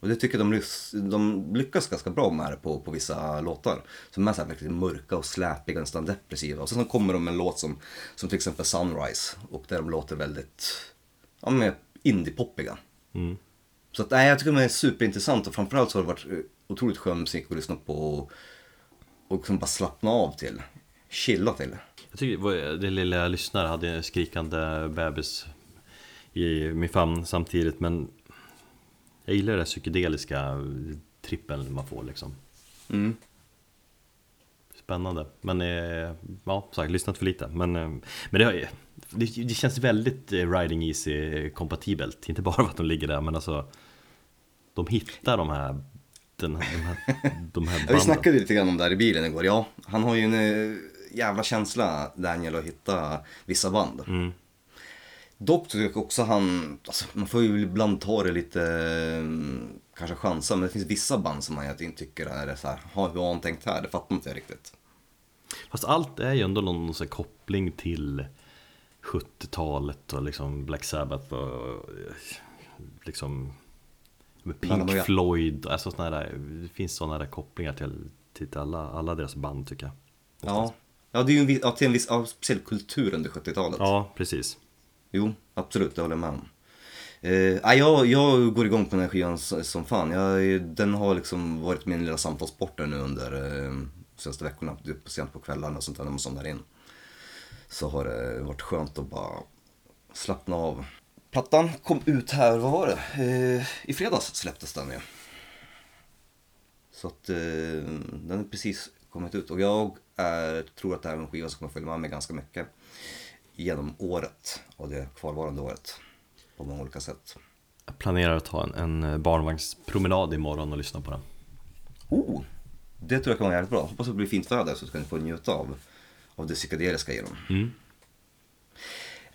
Speaker 2: Och det tycker jag de, de lyckas ganska bra med det på, på vissa låtar. Som är så här verkligen mörka och släpiga, nästan depressiva. Och sen så kommer de med en låt som, som till exempel Sunrise. Och där de låter väldigt, ja men indie-poppiga. Så att, nej, jag tycker de är superintressant och framförallt så har det varit eh, otroligt skön musik att lyssna på och, och liksom bara slappna av till. Chilla till.
Speaker 1: Jag tycker det lilla jag lyssnar hade en skrikande bebis i min famn samtidigt men jag gillar det psykedeliska trippen man får liksom.
Speaker 2: Mm.
Speaker 1: Spännande, men eh, ja, sagt, lyssnat för lite. Men, eh, men det, har det, det känns väldigt Riding Easy kompatibelt. Inte bara för att de ligger där, men alltså de hittar de här, den, de här, de här
Speaker 2: Ja, vi
Speaker 1: banden.
Speaker 2: snackade lite grann om det här i bilen igår. Ja, han har ju en eh, jävla känsla, Daniel, att hitta vissa band.
Speaker 1: Mm.
Speaker 2: Dock tycker jag också han, alltså, man får ju ibland ta det lite, eh, kanske chansa, men det finns vissa band som man inte tycker är så här, "Ha, hur har han tänkt här? Det fattar inte jag riktigt.
Speaker 1: Fast allt är ju ändå någon här koppling till 70-talet och liksom Black Sabbath och eh, liksom Pink
Speaker 2: möjliga.
Speaker 1: Floyd, alltså såna där, det finns sådana där kopplingar till, till alla, alla deras band tycker jag.
Speaker 2: Ja, ja det är ju en, viss- ja, till en viss ja, speciell kultur under 70-talet.
Speaker 1: Ja, precis.
Speaker 2: Jo, absolut, det håller jag med om. Eh, jag, jag går igång på den här skivan som fan. Jag, den har liksom varit min lilla samtalssporter nu under eh, senaste veckorna. På sent på kvällarna och sånt där när man somnar in. Så har det varit skönt att bara slappna av. Plattan kom ut här, vad var det? Eh, I fredags släpptes den ju. Så att eh, den är precis kommit ut. Och jag är, tror att det här är en skiva som kommer följa med mig ganska mycket genom året och det kvarvarande året på många olika sätt.
Speaker 1: Jag planerar att ta en, en barnvagnspromenad imorgon och lyssna på den.
Speaker 2: Oh, det tror jag kan vara jävligt bra. Hoppas att det blir fint väder så ska ni få njuta av, av det psykedeliska i dem.
Speaker 1: Mm.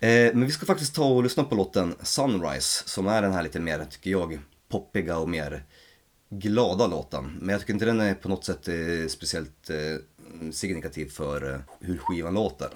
Speaker 2: Eh, men vi ska faktiskt ta och lyssna på låten Sunrise som är den här lite mer, tycker jag, poppiga och mer glada låten. Men jag tycker inte den är på något sätt eh, speciellt eh, signifikativ för hur skivan låter.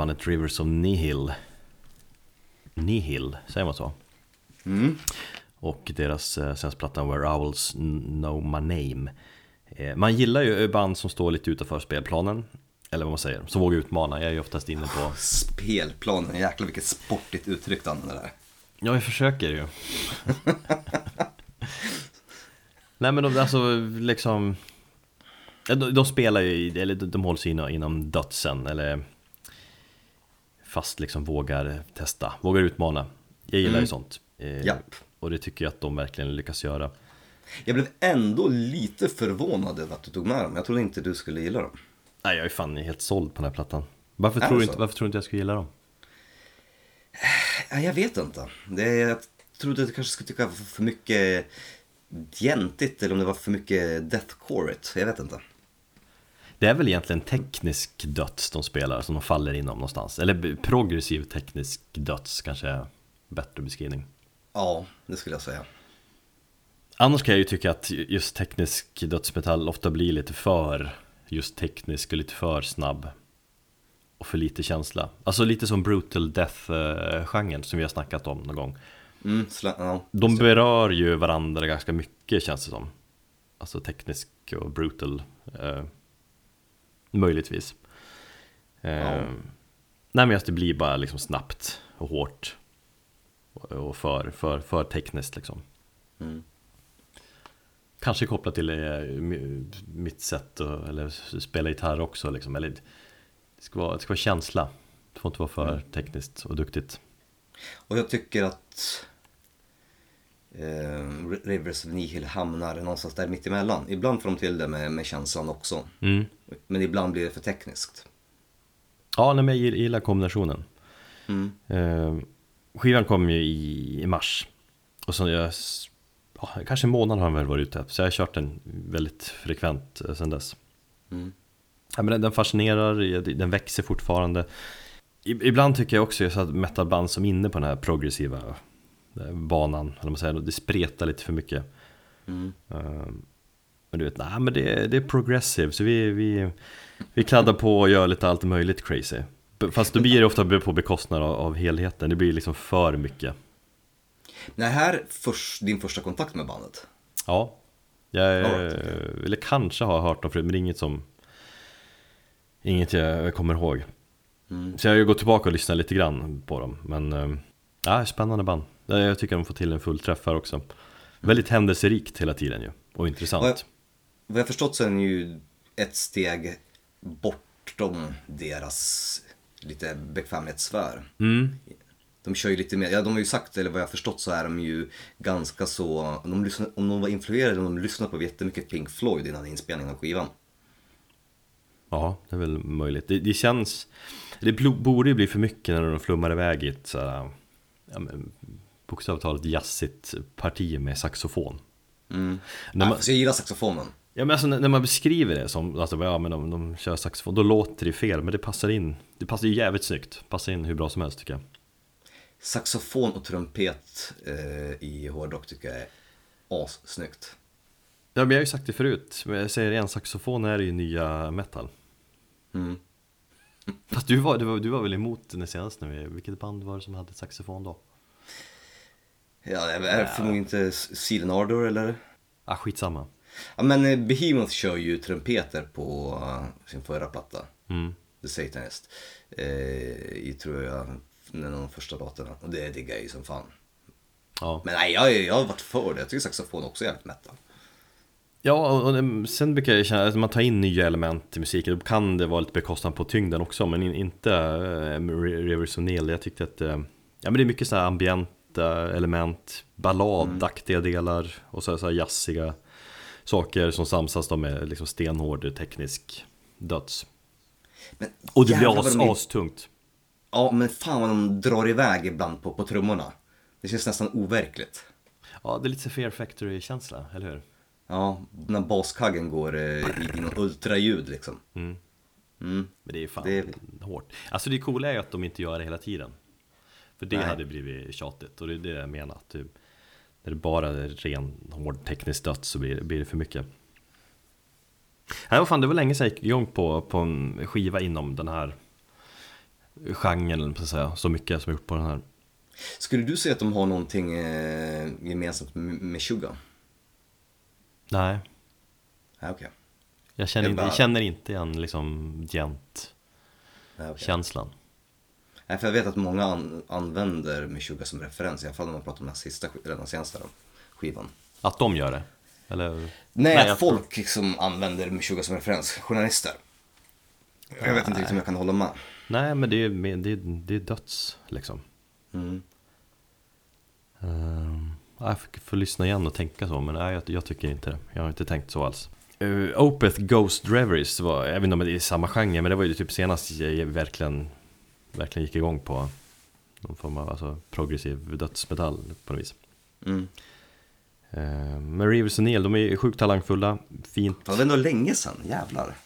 Speaker 1: Bandet Rivers of Nihil. Nihil, säger man så?
Speaker 2: Mm.
Speaker 1: Och deras eh, senaste platta Where Owls Know My Name. Eh, man gillar ju band som står lite utanför spelplanen. Eller vad man säger, som vågar utmana. Jag är ju oftast inne på...
Speaker 2: Spelplanen, jäklar vilket sportigt uttryck du använder där.
Speaker 1: Ja, jag försöker ju. Nej men de, alltså liksom de, de spelar ju, eller de, de hålls inom, inom dödsen eller Fast liksom vågar testa, vågar utmana Jag gillar ju
Speaker 2: Mm.
Speaker 1: sånt eh,
Speaker 2: Japp.
Speaker 1: Och det tycker jag att de verkligen lyckas göra
Speaker 2: Jag blev ändå lite förvånad över att du tog med dem. Jag trodde inte du skulle gilla dem.
Speaker 1: Nej jag är fan helt såld på den här plattan Varför tror du inte, varför tror du inte jag skulle gilla dem?
Speaker 2: Jag vet inte. Det jag trodde att du kanske skulle tycka för mycket gentigt eller om det var för mycket deathcore Jag vet inte.
Speaker 1: Det är väl egentligen teknisk döds de spelar som de faller inom någonstans Eller progressiv teknisk döds kanske är bättre beskrivning
Speaker 2: Ja, det skulle jag säga.
Speaker 1: Annars kan jag ju tycka att just teknisk dödsmetall ofta blir lite för just teknisk och lite för snabb och för lite känsla. Alltså lite som brutal death-genren som vi har snackat om någon gång.
Speaker 2: Mm, ja.
Speaker 1: De berör ju varandra ganska mycket känns det som. Alltså teknisk och brutal, eh, möjligtvis. Eh,
Speaker 2: Ja.
Speaker 1: Nej men just det blir bara liksom snabbt och hårt och och för, för, för tekniskt liksom.
Speaker 2: Mm.
Speaker 1: Kanske kopplat till eh, mi- mitt sätt att eller spela gitarr också liksom. Eller, det, ska vara, det ska vara känsla. Det får inte vara för tekniskt och duktigt.
Speaker 2: Och jag tycker att eh, Rivers of Nihil hamnar någonstans där mittemellan. Ibland får de till det med, med känslan också.
Speaker 1: Mm.
Speaker 2: Men ibland blir det för tekniskt.
Speaker 1: Ja, nej, men jag gill- gillar kombinationen.
Speaker 2: Mm.
Speaker 1: Eh, skivan kom ju i, i mars. Och så jag, ja, kanske en månad har den väl varit ute. Så jag har kört den väldigt frekvent eh, sedan dess.
Speaker 2: Mm.
Speaker 1: Ja, men den, fascinerar, den växer fortfarande. Ibland tycker jag också så att metalband som är inne på den här progressiva banan, eller man säger, det spretar lite för mycket.
Speaker 2: Mm.
Speaker 1: Eh, Men du vet, nej men det, är- det är progressive, så vi, vi, vi kladdar på och gör lite allt möjligt crazy. Fast då blir det ofta på bekostnad av, av helheten, det blir liksom för mycket.
Speaker 2: När här först, din första kontakt med bandet?
Speaker 1: Ja, jag,
Speaker 2: Alright,
Speaker 1: eller kanske har hört dem förut, men det är inget som Inget jag kommer ihåg
Speaker 2: Mm.
Speaker 1: Så jag har ju gått tillbaka och lyssnat lite grann på dem Men, eh, ja, spännande band Ja, Jag tycker de får till en full träff här också Väldigt händelserikt hela tiden ju, och intressant
Speaker 2: Vad jag, vad jag förstått så är den ju ett steg bortom deras lite bekvämlighetssfär.
Speaker 1: mm.
Speaker 2: De kör ju lite mer, ja de har ju sagt, eller vad jag förstått så är de ju ganska så, de lyssnar, om de var influerade, om de lyssnade på jättemycket Pink Floyd innan inspelningen av skivan.
Speaker 1: Ja, det är väl möjligt. Det, det känns... Det borde ju bli för mycket när de flummar iväg i ett så här, ja, men, bokstavligt jazzigt parti med saxofon.
Speaker 2: Mm.
Speaker 1: När man,
Speaker 2: jag gillar saxofonen.
Speaker 1: ja, men alltså, när man beskriver det som alltså, ja, men de, de kör saxofon, då låter det fel, men det passar in. Det passar ju jävligt snyggt. Passar in hur bra som helst tycker jag.
Speaker 2: Saxofon och trumpet eh, i hårdrock tycker jag är assnyggt.
Speaker 1: Ja, men jag har ju sagt det förut, men jag säger det igen, saxofon är ju nya metal.
Speaker 2: Mm.
Speaker 1: Fast du var, du var, du var väl emot den senaste, vilket band var det som hade saxofon då?
Speaker 2: Ja, det är förmodligen inte Seal Ardor eller?
Speaker 1: Ah, skitsamma.
Speaker 2: Ja men eh, Behemoth kör ju trumpeter på eh, sin förra platta.
Speaker 1: Mm.
Speaker 2: The Satanist. Eh, I tror jag, en av de första låtarna. Och det diggar jag ju som fan.
Speaker 1: Ja.
Speaker 2: Men nej, jag, jag har varit för det. Jag tycker saxofon också är jävligt metal.
Speaker 1: Ja, och och sen brukar jag känna att man tar in nya element i musiken, då kan det vara lite bekostnad på tyngden också, men in, inte äh, Rivers O'Neill. Jag tyckte att, äh, ja men det är mycket så här ambienta element, balladaktiga delar och så så här jazziga saker som samsas då med liksom stenhård teknisk döds.
Speaker 2: Men
Speaker 1: Och det blir as,
Speaker 2: de är-
Speaker 1: astungt.
Speaker 2: Ja, men fan vad de drar iväg ibland på, på trummorna. Det känns nästan overkligt.
Speaker 1: Ja, det är lite Fear Factory-känsla, eller hur?
Speaker 2: Ja, när baskaggen går eh, i, någon ultraljud liksom.
Speaker 1: Mm.
Speaker 2: Mm.
Speaker 1: Men det är fan
Speaker 2: Det är-
Speaker 1: hårt. Alltså det coola är ju att de inte gör det hela tiden. För det
Speaker 2: Nej.
Speaker 1: hade blivit tjatigt och det är det jag menar. Att typ, när det bara är ren hård teknisk döds så blir det, blir det för mycket. Nej, vad fan, det var länge sedan jag gick igång på, på en skiva inom den här genren, så att säga. Så mycket som jag gjort på den här.
Speaker 2: Skulle du säga att de har någonting eh, gemensamt med, Sugar?
Speaker 1: Nej,
Speaker 2: Ja, okej.
Speaker 1: jag känner,
Speaker 2: Jag
Speaker 1: inte,
Speaker 2: bara-
Speaker 1: jag känner inte igen liksom gent-känslan.
Speaker 2: Okej. Nej, för jag vet att många an, använder Meshuggah som referens, i alla fall när man pratar om den sista, den senaste då, skivan.
Speaker 1: Att de gör det. Eller?
Speaker 2: Nej,
Speaker 1: Nej,
Speaker 2: folk som använder Meshuggah som referens, journalister. Jag vet inte riktigt om jag kan hålla med.
Speaker 1: Nej, men det är, det är, det är döds liksom.
Speaker 2: Mm.
Speaker 1: Ehm, jag får, får lyssna igen och tänka så, men nej, jag, jag tycker inte det. Jag har inte tänkt så alls. Uh, Opeth Ghost Reveries var, jag vet inte om det är samma genre, men det var ju typ senast jag verkligen, verkligen gick igång på någon form av alltså, progressiv dödsmetall på något vis.
Speaker 2: Mm.
Speaker 1: Uh, men Rivers och Neil, de är sjukt talangfulla, fint.
Speaker 2: Det var ändå länge sedan, jävlar.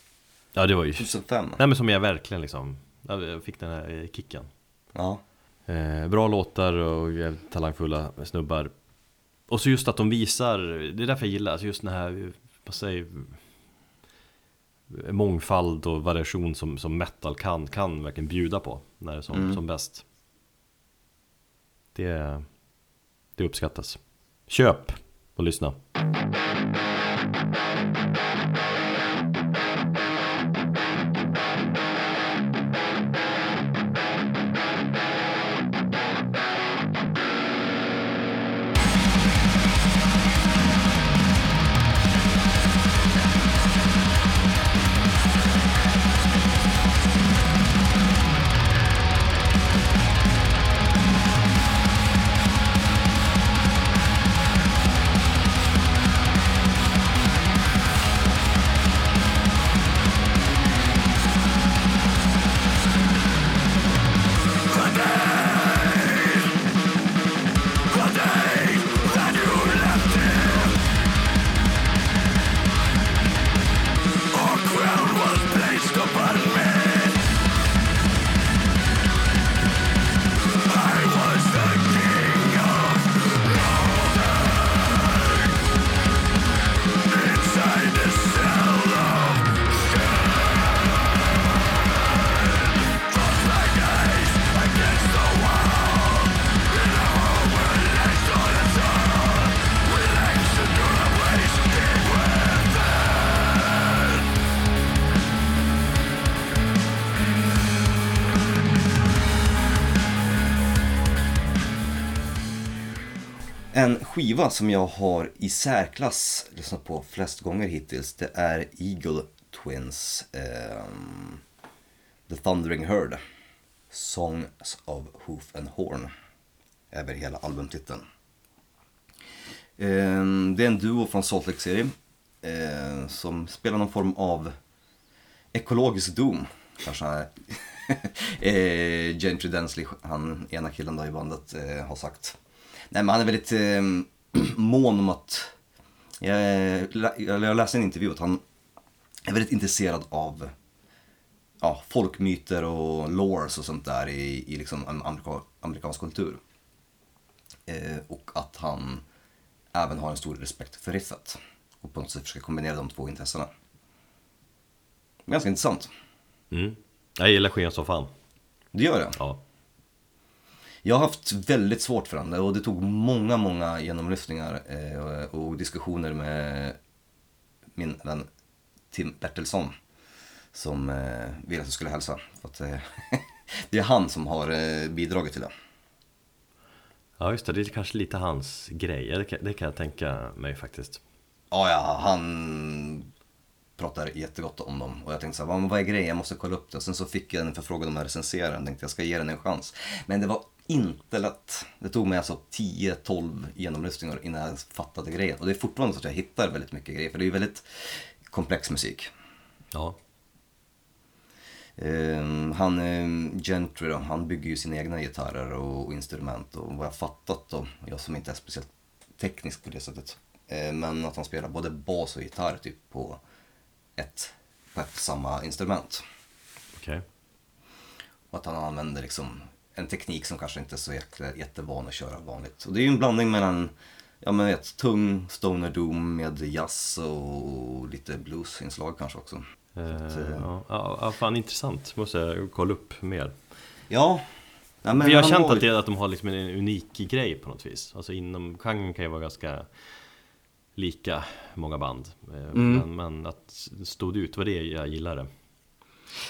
Speaker 1: Ja, det var ju...
Speaker 2: 2005.
Speaker 1: Nej men som jag verkligen liksom, jag fick den här eh, kicken.
Speaker 2: Ja.
Speaker 1: Eh, bra låtar och talangfulla snubbar. Och så just att de visar, det är därför jag gillar, alltså just den här, vad säger mångfald och variation som, som metal kan, kan verkligen bjuda på när det är som,
Speaker 2: Mm.
Speaker 1: som bäst. Det, det uppskattas. Köp och lyssna.
Speaker 2: Skiva som jag har i särklass lyssnat på flest gånger hittills det är Eagle Twins um, The Thundering Herd Songs of Hoof and Horn över hela albumtiteln. Um, det är en duo från Salt Lake City um, som spelar någon form av ekologisk doom. Kanske eh, Gentry Densley, han ena killen då i bandet, eh, har sagt. Nej men han är väldigt eh, mån om att, jag, jag, jag läste en intervju att han är väldigt intresserad av ja, folkmyter och lores och sånt där i, i liksom amerika, amerikansk kultur. Eh, och att han även har en stor respekt för riffet. Och på något sätt försöka kombinera de två intressena. Ganska intressant.
Speaker 1: Mm. Jag gillar skivan som fan.
Speaker 2: Det gör det.
Speaker 1: Ja.
Speaker 2: Jag har haft väldigt svårt för den och det tog många, många genomlyssningar eh, och diskussioner med min vän Tim Bertilsson som eh, ville att jag skulle hälsa. För att, eh, det är han som har bidragit till det.
Speaker 1: ja, just det. Det är kanske lite hans grej. Det kan, det kan jag tänka mig faktiskt.
Speaker 2: Ja, ja, han pratar jättegott om dem och jag tänkte så här, vad, är grejen? Jag måste kolla upp det. Och sen så fick jag en förfrågan om att recensera den, tänkte jag ska ge den en chans. Men det var inte lätt. Det tog mig alltså 10-12 genomlyssningar innan jag fattade grejen. Och det är fortfarande så att jag hittar väldigt mycket grejer, för det är ju väldigt komplex musik.
Speaker 1: Ja.
Speaker 2: Ehm, han, um, Gentry då, han bygger ju sina egna gitarrer och, och instrument och vad jag fattat då, jag som inte är speciellt teknisk på det sättet, eh, men att han spelar både bas och gitarr typ på ett, på ett samma instrument.
Speaker 1: Okej.
Speaker 2: Och att han använder liksom en teknik som kanske inte är så jätte, jättevan att köra vanligt. Och det är ju en blandning mellan, ja men vet, tung stoner doom med jazz och lite bluesinslag kanske också.
Speaker 1: Eh,
Speaker 2: att, eh,
Speaker 1: ja, ja, ja, fan intressant. Måste jag kolla upp mer.
Speaker 2: Ja. ja men
Speaker 1: För jag har känt
Speaker 2: har-
Speaker 1: att, det, att de har liksom en unik grej på något vis. Alltså inom genren kan ju vara ganska lika många band. Eh,
Speaker 2: Mm.
Speaker 1: Men, men att stod ut var det jag gillade.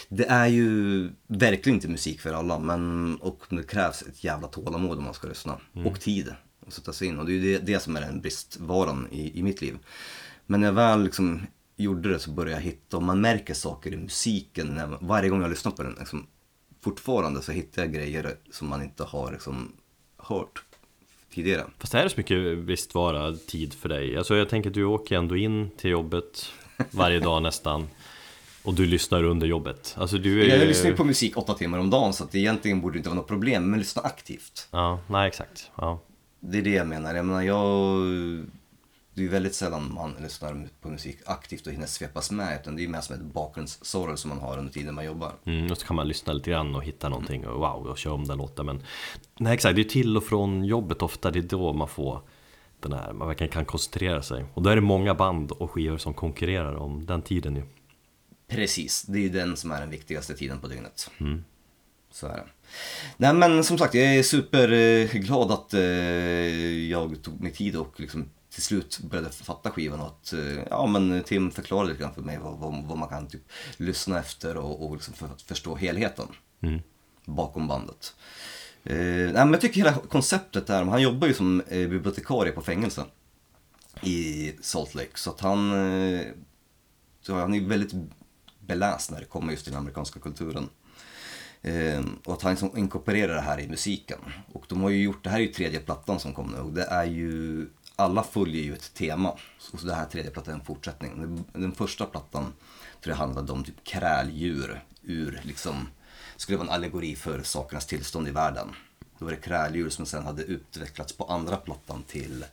Speaker 2: Det är ju verkligen inte musik för alla, men och det krävs ett jävla tålamod om man ska lyssna. Och tid. att sätta sig in. Och det är ju det, det som är den bristvaran i, i mitt liv. Men när jag väl liksom gjorde det så började jag hitta, och man märker saker i musiken när, varje gång jag lyssnar på den. Liksom, fortfarande så hittar jag grejer som man inte har liksom, hört tidigare.
Speaker 1: Fast är det så mycket bristvara tid för dig? Alltså jag tänker att du åker ändå in till jobbet varje dag nästan Och du lyssnar under jobbet Alltså du är
Speaker 2: Jag lyssnar ju på musik åtta timmar om dagen så att det egentligen borde inte vara något problem, men lyssna aktivt.
Speaker 1: Ja, nej exakt ja.
Speaker 2: Det är det jag menar. Jag menar, jag... Det är väldigt sällan man lyssnar på musik aktivt och hinner svepas med, utan det är mer som ett bakgrundssorg som man har under tiden man jobbar.
Speaker 1: mm, Och så kan man lyssna lite grann och hitta någonting och wow, och köra om den låten Men nej exakt, det är till och från jobbet ofta Det är då man får den här, man verkligen kan koncentrera sig Och då är det många band och skivor som konkurrerar om den tiden ju
Speaker 2: Precis, det är ju den som är den viktigaste tiden på dygnet. Så är det. Nej men som sagt, jag är superglad att eh, jag tog mig tid och liksom till slut började fatta skivan och att eh, ja, men Tim förklarade lite grann för mig vad, vad, vad man kan typ lyssna efter och, och liksom för, förstå helheten bakom bandet. Eh, nej, men jag tycker hela konceptet där, han jobbar ju som eh, bibliotekarie på fängelse i Salt Lake så att han, eh, så han är väldigt beläst när det kommer just till den amerikanska kulturen. Eh, och att han liksom inkorporerar det här i musiken. Och de har ju gjort, det här är ju tredje plattan som kom nu och det är ju, alla följer ju ett tema. Och så det här tredje plattan är en fortsättning. Den, första plattan tror jag handlade om typ kräldjur ur liksom, skulle vara en allegori för sakernas tillstånd i världen. Då var det kräldjur som sen hade utvecklats på andra plattan till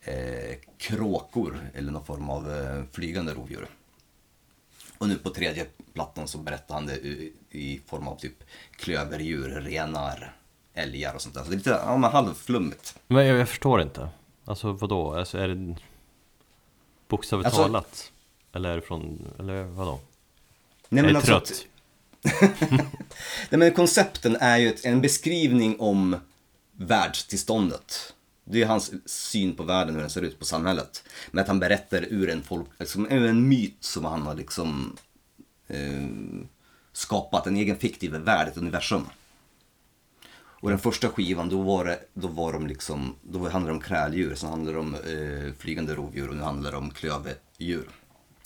Speaker 2: eh, kråkor eller någon form av eh, flygande rovdjur. Och nu på tredje plattan så berättar han det i, i form av typ klöverdjur, renar, älgar och sånt där. Så det är lite ja, halvflummigt.
Speaker 1: Men jag, jag förstår inte Alltså vadå? Alltså är det bokstavligt
Speaker 2: Alltså-
Speaker 1: talat? Eller är det från, eller vadå?
Speaker 2: Nej,
Speaker 1: jag är
Speaker 2: alltså
Speaker 1: trött
Speaker 2: Nej, men koncepten är ju en beskrivning om världstillståndet. Det är hans syn på världen, hur den ser ut, på samhället. Men att han berättar ur en, folk, liksom, ur en myt som han har liksom eh, skapat, en egen fiktiv värld, ett universum. Och den första skivan, då var det, då var de liksom, då handlade det om kräldjur, sen handlade det om eh, flygande rovdjur och nu handlar det om klöverdjur.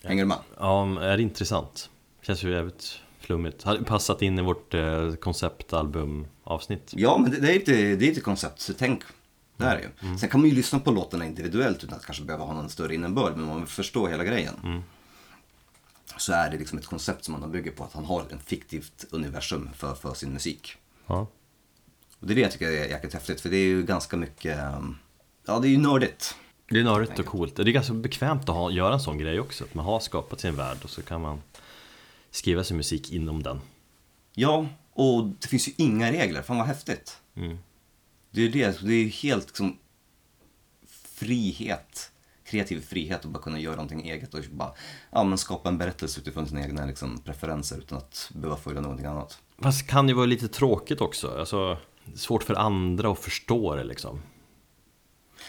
Speaker 2: Hänger du med?
Speaker 1: Ja, är det intressant? Känns ju jävligt flummigt. Hade passat in i vårt eh, konceptalbum-avsnitt.
Speaker 2: Ja, men det, det är inte, det är inte koncept, så tänk. Det här är ju. Sen kan man ju lyssna på låtarna individuellt utan att kanske behöva ha någon större innebörd, men om man vill förstå hela grejen. Så är det liksom ett koncept som man bygger på, att han har ett fiktivt universum för, för sin musik.
Speaker 1: Ja.
Speaker 2: Och det är det jag tycker är jäkligt häftigt, för det är ju ganska mycket, um, ja det är ju nördigt.
Speaker 1: Det är nördigt och coolt. Det är ganska bekvämt att ha, göra en sån grej också. Att man har skapat sin värld och så kan man skriva sin musik inom den.
Speaker 2: Ja, och det finns ju inga regler, fan vad häftigt.
Speaker 1: Mm.
Speaker 2: Det är det, det är helt liksom frihet, kreativ frihet att bara kunna göra någonting eget och bara ja, men skapa en berättelse utifrån sina egna liksom, preferenser utan att behöva följa någonting annat.
Speaker 1: Fast kan ju vara lite tråkigt också. Alltså, det svårt för andra att förstå det liksom.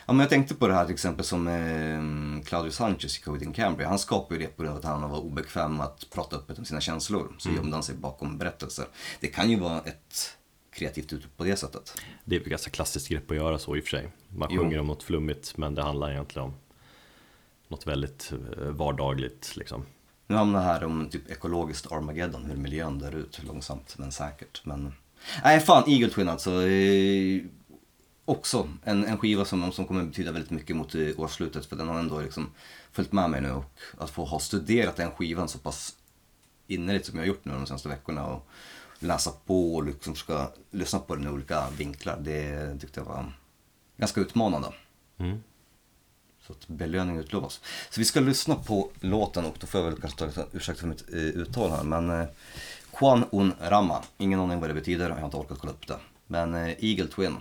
Speaker 2: Ja, men jag tänkte på det här till exempel som eh, Claudio Sanchez i Cody in Cambria. Han skapade ju det på grund av att han var obekväm att prata öppet om sina känslor. Så gömde han sig bakom berättelser. Det kan ju vara ett kreativt uttryck på det sättet.
Speaker 1: Det är ett ganska klassiskt grepp att göra så i och för sig. Man
Speaker 2: Jo.
Speaker 1: sjunger om något flummigt men det handlar egentligen om något väldigt eh, vardagligt liksom.
Speaker 2: Nu hamnar det här om typ ekologiskt Armageddon, hur miljön dör ut långsamt men säkert. Men... Nej fan, Eagle Twin alltså. Eh, också en, en skiva som, som kommer betyda väldigt mycket mot eh, årsslutet för den har ändå liksom följt med mig nu och att få ha studerat den skivan så pass innerligt som jag har gjort nu de senaste veckorna och läsa på och liksom ska lyssna på den i olika vinklar. Det tyckte jag var ganska utmanande.
Speaker 1: Mm.
Speaker 2: Så att belöning utlovas. Så vi ska lyssna på låten och då får jag väl kanske ta ursäkta för mitt eh, uttal här. Men eh, Kwan Un Rama, ingen aning vad det betyder, jag har inte orkat kolla upp det. Men eh, Eagle Twin.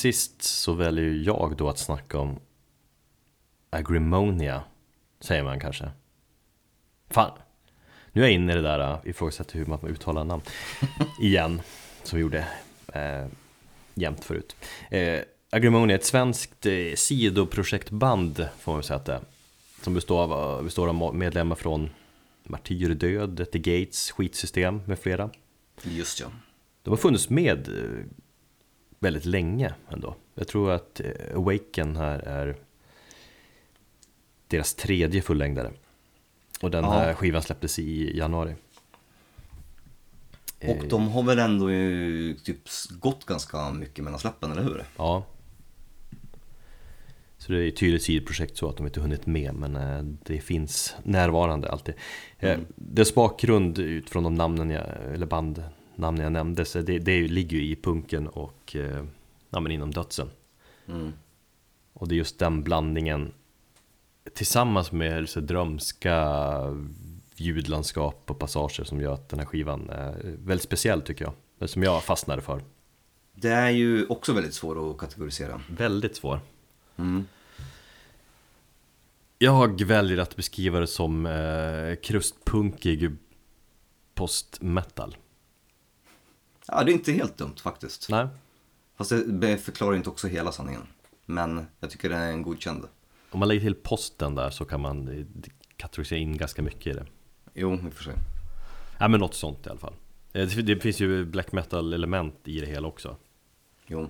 Speaker 1: Sist så väljer ju jag då att snacka om Agrimonia, säger man kanske. Fan, nu är jag inne i det där, uh, ifrågasätter hur man uttalar namn. Igen, som vi gjorde eh, jämt förut. Eh, Agrimonia är ett svenskt eh, sidoprojektband, får man säga att det är. Som består av, består av medlemmar från Martyrdöd, The Gates, Skitsystem med flera.
Speaker 2: Just ja.
Speaker 1: De har funnits med väldigt länge ändå. Jag tror att eh, Awaken här är deras tredje fullängdare. Och den
Speaker 2: Ja.
Speaker 1: här skivan släpptes i januari.
Speaker 2: Och de har väl ändå ju typ gått ganska mycket mellan släppen, eller hur?
Speaker 1: Ja. Så det är ett tydligt sidoprojekt så att de inte hunnit med men eh, det finns närvarande alltid. Eh, Dess bakgrund utifrån de namnen jag, eller bandnamnen jag nämnde så det, det ligger ju i punken och eh, ja, men inom dödsen.
Speaker 2: Mm.
Speaker 1: Och det är just den blandningen tillsammans med så drömska ljudlandskap och passager som gör att den här skivan är väldigt speciell tycker jag. Som jag fastnade för.
Speaker 2: Det är ju också väldigt svårt att kategorisera.
Speaker 1: Väldigt svår.
Speaker 2: Mm.
Speaker 1: Jag väljer att beskriva det som eh, krustpunkig post-metal.
Speaker 2: Ja, det är inte helt dumt faktiskt.
Speaker 1: Nej.
Speaker 2: Fast det förklarar inte också hela sanningen. Men jag tycker det är en godkänd.
Speaker 1: Om man lägger till posten där så kan man eh, kategorisera in ganska mycket i det.
Speaker 2: Jo, i och för sig.
Speaker 1: Ja men något sånt i alla fall. Eh, Det finns ju black metal element i det hela också.
Speaker 2: Jo.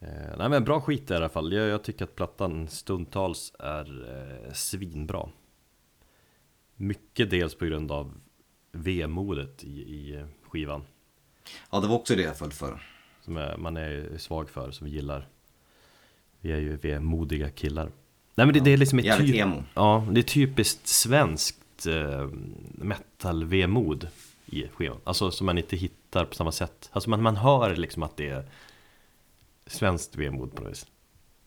Speaker 1: Eh, nej men bra skit i alla fall. Jag, jag tycker att plattan stundtals är eh, svinbra. Mycket dels på grund av vemodet i, i skivan.
Speaker 2: Ja, det var också det jag föll för.
Speaker 1: Som man är svag för, som vi gillar. Vi är ju vi är modiga killar. Nej men det, det är liksom ett typ-
Speaker 2: emo.
Speaker 1: Ja, det är typiskt svenskt eh, metal-vemod i skivan. Alltså som man inte hittar på samma sätt. Alltså man, man hör liksom att det är svenskt vemod på något vis.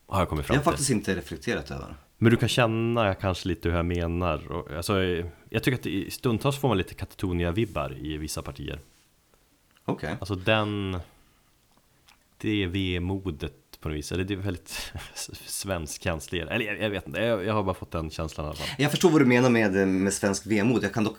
Speaker 1: Har jag kommit
Speaker 2: Jag
Speaker 1: fram
Speaker 2: har
Speaker 1: till.
Speaker 2: faktiskt inte reflekterat över.
Speaker 1: Men du kan känna kanske lite hur jag menar. Och, alltså, jag tycker att stundtals får man lite Katatonia-vibbar i vissa partier.
Speaker 2: Okej.
Speaker 1: Alltså den Det vemodet på något vis Eller det är väldigt svensk-känsligare Eller jag, jag vet inte, jag, jag har bara fått den känslan i alla fall
Speaker 2: Jag förstår vad du menar med, med svensk vemod. Jag kan dock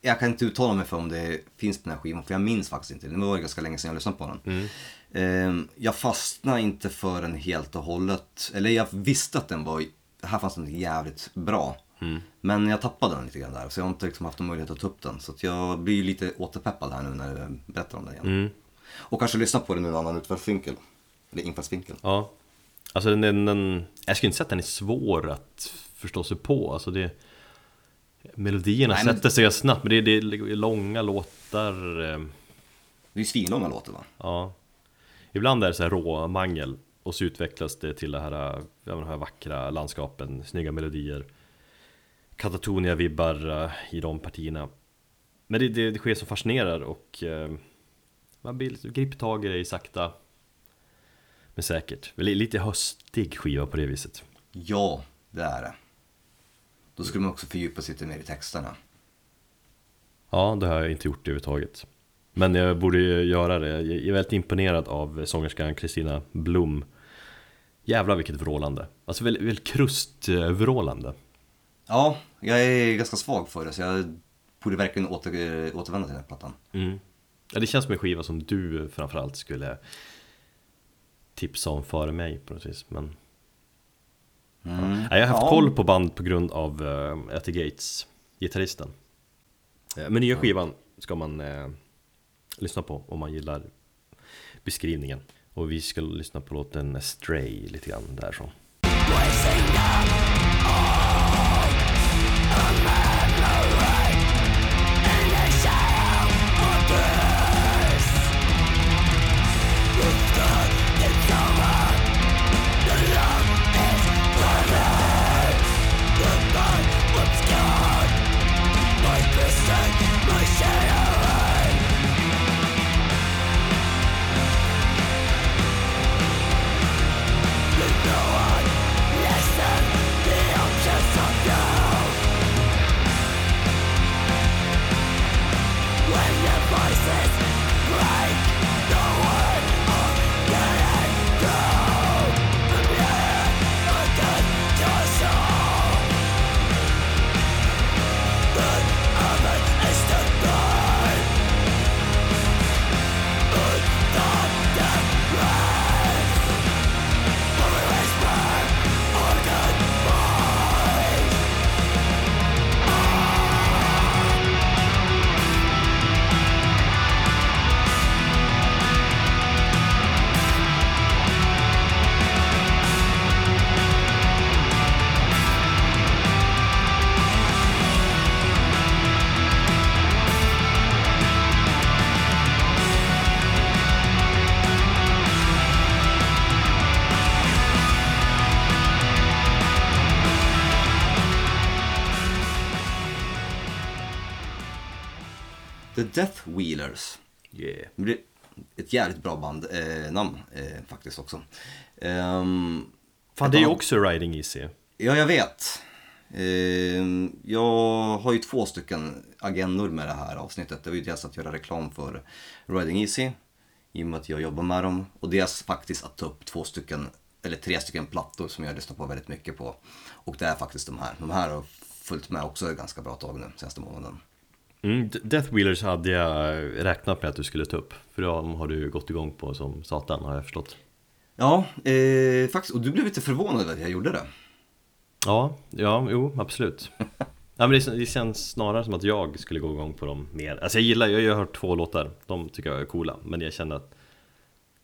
Speaker 2: jag kan inte uttala mig för om det finns på den här skivan, för jag minns faktiskt inte. Det var ganska länge sedan jag lyssnade på den.
Speaker 1: Mm.
Speaker 2: Ehm, Jag fastnade inte för den helt och hållet. Eller jag visste att den var, här fanns den jävligt bra.
Speaker 1: Mm.
Speaker 2: Men jag tappade den lite grann där, så jag har inte liksom haft någon möjlighet att ta upp den. Så jag blir lite återpeppad här nu när du berättar om den igen.
Speaker 1: Mm.
Speaker 2: Och kanske lyssna på den nu en annan utfallsvinkel. Eller infallsvinkel.
Speaker 1: Ja Alltså den, den, den Jag skulle inte säga att den är svår att förstå sig på Alltså det Melodierna
Speaker 2: Nej, men-
Speaker 1: sätter sig snabbt Men det är, det är långa låtar eh,
Speaker 2: Det är svinlånga låtar va?
Speaker 1: Ja Ibland är det så här råmangel Och så utvecklas det till det här, de här vackra landskapen Snygga melodier Katatonia-vibbar eh, i de partierna. Men det, det, det sker som fascinerar och eh, Man blir lite, griper tag i det sakta Men säkert. Li- Lite höstig skiva på det viset.
Speaker 2: Ja, det är det. Då skulle man också fördjupa sig lite mer i texterna.
Speaker 1: Ja, det har jag inte gjort överhuvudtaget. Men jag borde ju göra det. Jag är väldigt imponerad av sångerskan Kristina Blom. Jävlar vilket vrålande. Alltså väldigt, väldigt krustvrålande
Speaker 2: Ja, jag är ganska svag för det så jag borde verkligen åter, återvända till den här plattan.
Speaker 1: mm. ja, Det känns som en skiva som du framförallt skulle tipsa om före mig på något vis Men
Speaker 2: Mm.
Speaker 1: ja, Jag har haft
Speaker 2: Ja.
Speaker 1: koll på band på grund av uh, Etty Gates, gitarristen Eh, Men nya skivan ska man eh, lyssna på om man gillar beskrivningen Och vi ska lyssna på låten Stray lite grann därifrån
Speaker 2: Wheelers.
Speaker 1: Yeah.
Speaker 2: Det blir ett jävligt bra band, eh, eh, faktiskt också. Ehm,
Speaker 1: Fan det är ju också Riding Easy.
Speaker 2: Ja, jag vet. Ehm, jag har ju två stycken agendor med det här avsnittet. Det var ju dels att göra reklam för Riding Easy, i och med att jag jobbar med dem. Och dels faktiskt att ta upp två stycken, eller tre stycken plattor som jag lyssnar på väldigt mycket på. Och det är faktiskt de här. De här har följt med också ett ganska bra tag nu, senaste månaden.
Speaker 1: Mm, Death Wheelers hade jag räknat med att du skulle ta upp. För de har du gått igång på som satan har jag förstått.
Speaker 2: Ja, eh, faktiskt. Och du blev lite förvånad att jag gjorde det.
Speaker 1: Ja, ja, jo, absolut. Ja, men det, det känns snarare som att jag skulle gå igång på dem mer. Alltså jag gillar, jag har hört två låtar, de tycker jag är coola. Men jag kände att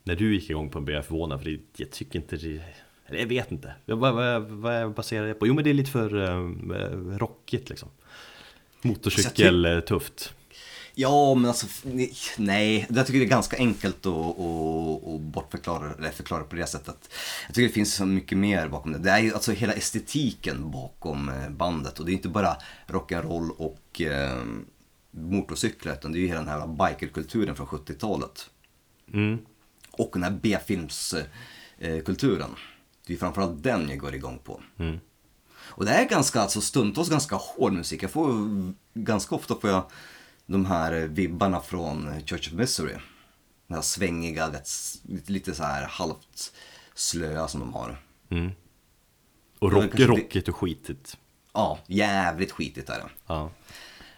Speaker 1: när du gick igång på dem blev jag förvånad för det, jag tycker inte det, eller jag vet inte. Vad, vad, vad baserar jag på? Jo men det är lite för eh, rockigt liksom. Motorcykel, eh, tufft.
Speaker 2: Ja, men alltså nej, jag tycker det är ganska enkelt att, att, att bortförklara, eller förklara på det sättet. Jag tycker det finns så mycket mer bakom det. Det är ju alltså hela estetiken bakom eh, bandet och det är inte bara rock'n'roll och eh, motorcyklar utan det är ju hela den här bikerkulturen från 70-talet.
Speaker 1: Mm.
Speaker 2: Och den här B-filmskulturen. Det är ju framförallt den jag går igång på.
Speaker 1: Mm.
Speaker 2: Och det är ganska, alltså stundtals ganska hård musik. Jag får, ganska ofta får jag de här vibbarna från Church of Misery. Den här svängiga, lite, lite så här halvt slöa som de har.
Speaker 1: Mm. Och rock,
Speaker 2: kanske
Speaker 1: rockigt och skitigt.
Speaker 2: Ja, jävligt skitigt är det.
Speaker 1: Ja.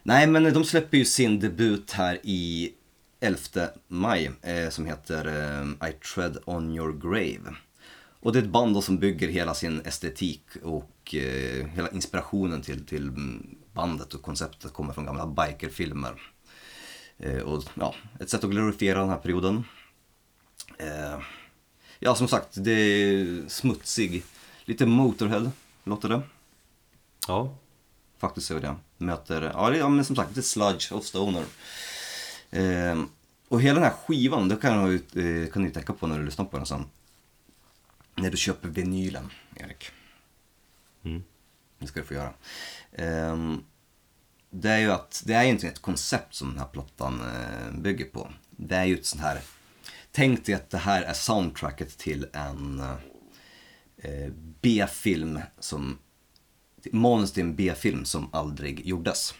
Speaker 2: Nej, men de släpper ju sin debut här i 11 maj eh, som heter eh, I Tread On Your Grave. Och det är ett band då som bygger hela sin estetik och eh, hela inspirationen till, till bandet och konceptet kommer från gamla bikerfilmer. Eh, och ja, ett sätt att glorifiera den här perioden. Eh, ja, som sagt, det är smutsig, lite Motorhead låter det.
Speaker 1: ja.
Speaker 2: Faktiskt så det. Möter, ja, det- ja men som sagt, lite sludge och stoner. Och hela den här skivan, det kan du, kan du tänka på när du lyssnar på den sen. När du köper vinylen, Erik.
Speaker 1: Mm.
Speaker 2: Det ska du få göra. Ehm, det är ju att, det är ju inte ett koncept som den här plattan eh, bygger på. Det är ju ett sånt här, tänk dig att det här är soundtracket till en eh, B-film som manus till en B-film som aldrig gjordes.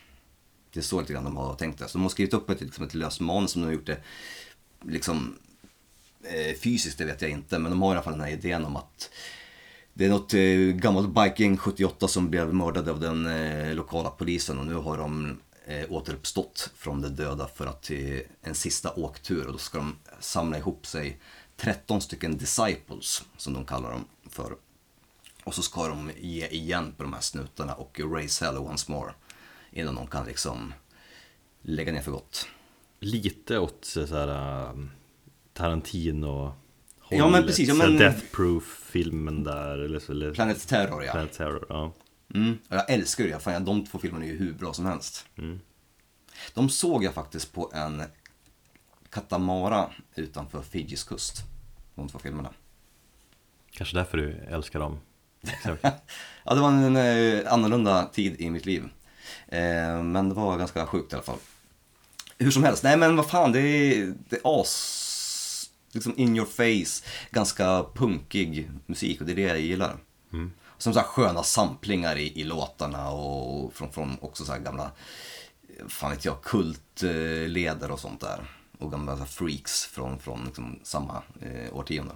Speaker 2: Det är så lite grann de har tänkt det. Så de har skrivit upp ett, liksom ett löst manus som de har gjort det liksom Eh, fysiskt, det vet jag inte. Men de har i alla fall den här idén om att det är något eh, gammalt biking 78 som blev mördade av den eh, lokala polisen och nu har de eh, återuppstått från de döda för att till en sista åktur och då ska de samla ihop sig 13 stycken disciples som de kallar dem för. Och så ska de ge igen på de här snutarna och raise hell once more. Innan de kan liksom lägga ner för gott.
Speaker 1: Lite åt så här eh, Tarantino
Speaker 2: Ja, men precis, ja, men-
Speaker 1: Death Proof-filmen där eller, eller
Speaker 2: Planet Terror ja.
Speaker 1: Planet Terror, ja.
Speaker 2: Mm. Jag älskar det, fan, de två filmerna är ju hur bra som helst.
Speaker 1: Mm.
Speaker 2: De såg jag faktiskt på en katamara utanför Fijis kust. De två filmerna.
Speaker 1: Kanske därför du älskar dem.
Speaker 2: Ja, det var en eh, annorlunda tid i mitt liv. Eh, men det var ganska sjukt i alla fall. Hur som helst, nej men vad fan, det är, det är as, liksom in your face, ganska punkig musik och det är det jag gillar. Som så här sköna samplingar i, i låtarna och från, från också så här gamla, fan vet jag, kultleder och sånt där. Och gamla så freaks från, från liksom samma eh, årtionde.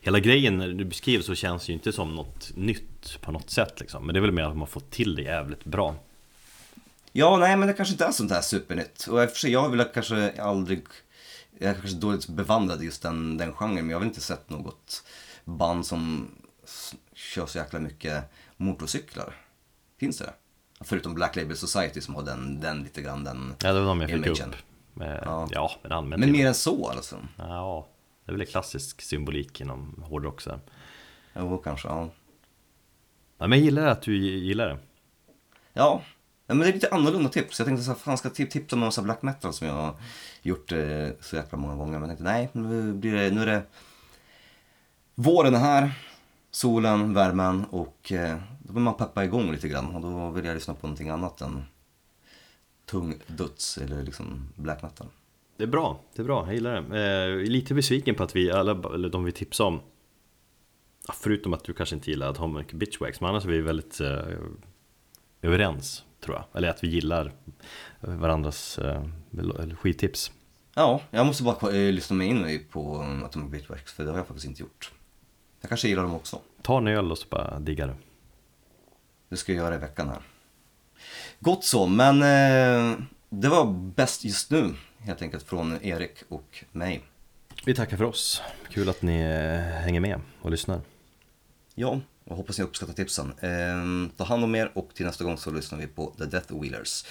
Speaker 1: Hela grejen när du beskriver så känns ju inte som något nytt på något sätt liksom. Men det är väl mer att man får till det jävligt bra.
Speaker 2: Ja, nej men det kanske inte är sånt här supernytt. Och i och för sig, jag har väl kanske aldrig, jag är kanske dåligt bevandrad i just den, den genren, men jag har väl inte sett något band som kör så jäkla mycket motorcyklar. Finns det? Förutom Black Label Society som har den, den lite grann, den
Speaker 1: Ja, det var de jag fick
Speaker 2: imagen.
Speaker 1: upp. Med,
Speaker 2: Ja.
Speaker 1: ja. men.
Speaker 2: Men mer än så alltså?
Speaker 1: Ja, det är väl klassisk symbolik inom hårdrock så.
Speaker 2: Jo, kanske, ja.
Speaker 1: Ja, men jag gillar att du gillar det.
Speaker 2: Ja, Ja, men det är lite annorlunda tips. Jag tänkte så här, fan ska jag tipsa om en massa black metal som jag har gjort eh, så jäkla många gånger. Men jag tänkte nej, nu, blir det, nu är det våren är här, solen, värmen och eh, då vill man peppa igång lite grann. Och då vill jag lyssna på någonting annat än tung döds eller liksom black metal.
Speaker 1: Det är bra, det är bra, jag gillar det. Eh, lite besviken på att vi, alla, eller de vi tipsade om Förutom att du kanske inte gillar att ha mycket Bitchwax, men annars är vi väldigt eh, överens tror jag. Eller att vi gillar varandras eh, eller skittips.
Speaker 2: Ja, jag måste bara eh, lyssna mig in på um, Atomic Bitworks för det har jag faktiskt inte gjort. Jag kanske gillar dem också.
Speaker 1: Ta en öl och så bara digga det.
Speaker 2: Det ska jag göra i veckan här. Gott så, men eh, det var bäst just nu helt enkelt från Erik och mig.
Speaker 1: Vi tackar för oss. Kul att ni eh, hänger med och lyssnar.
Speaker 2: Ja, och hoppas ni uppskattar tipsen. Eh, ta hand om er och till nästa gång så lyssnar vi på The Death Wheelers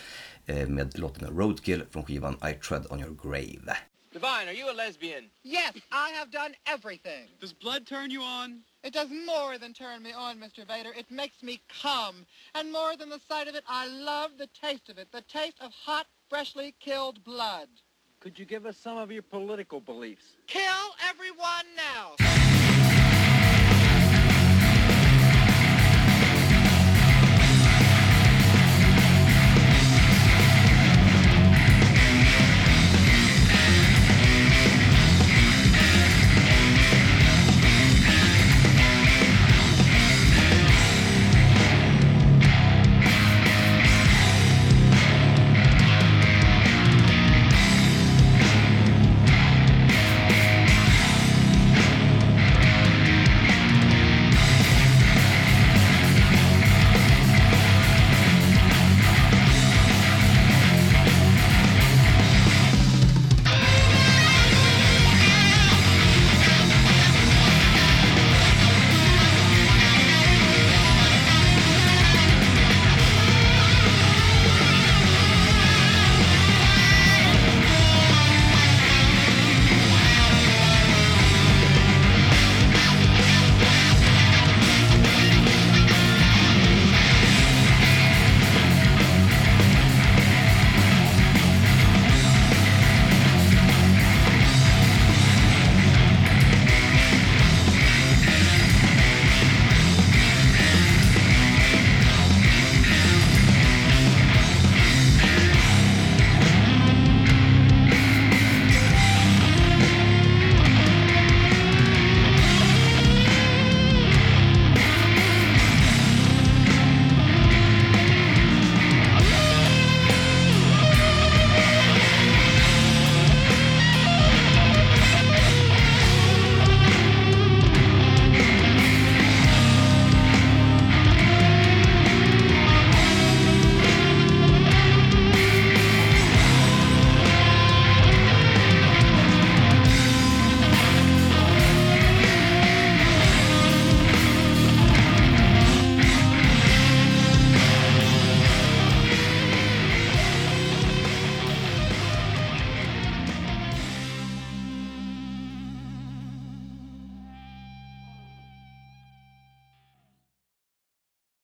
Speaker 2: eh, med låten Roadkill från skivan I Tread On Your Grave.
Speaker 4: Divine, are you a lesbian?
Speaker 5: Yes, I have done everything.
Speaker 4: Does blood turn you on?
Speaker 5: It does more than turn me on, Mr. Vader. It makes me come. And more than the sight of it, I love the taste of it. The taste of hot, freshly killed blood.
Speaker 4: Could you give us some of your political beliefs?
Speaker 5: Kill everyone now.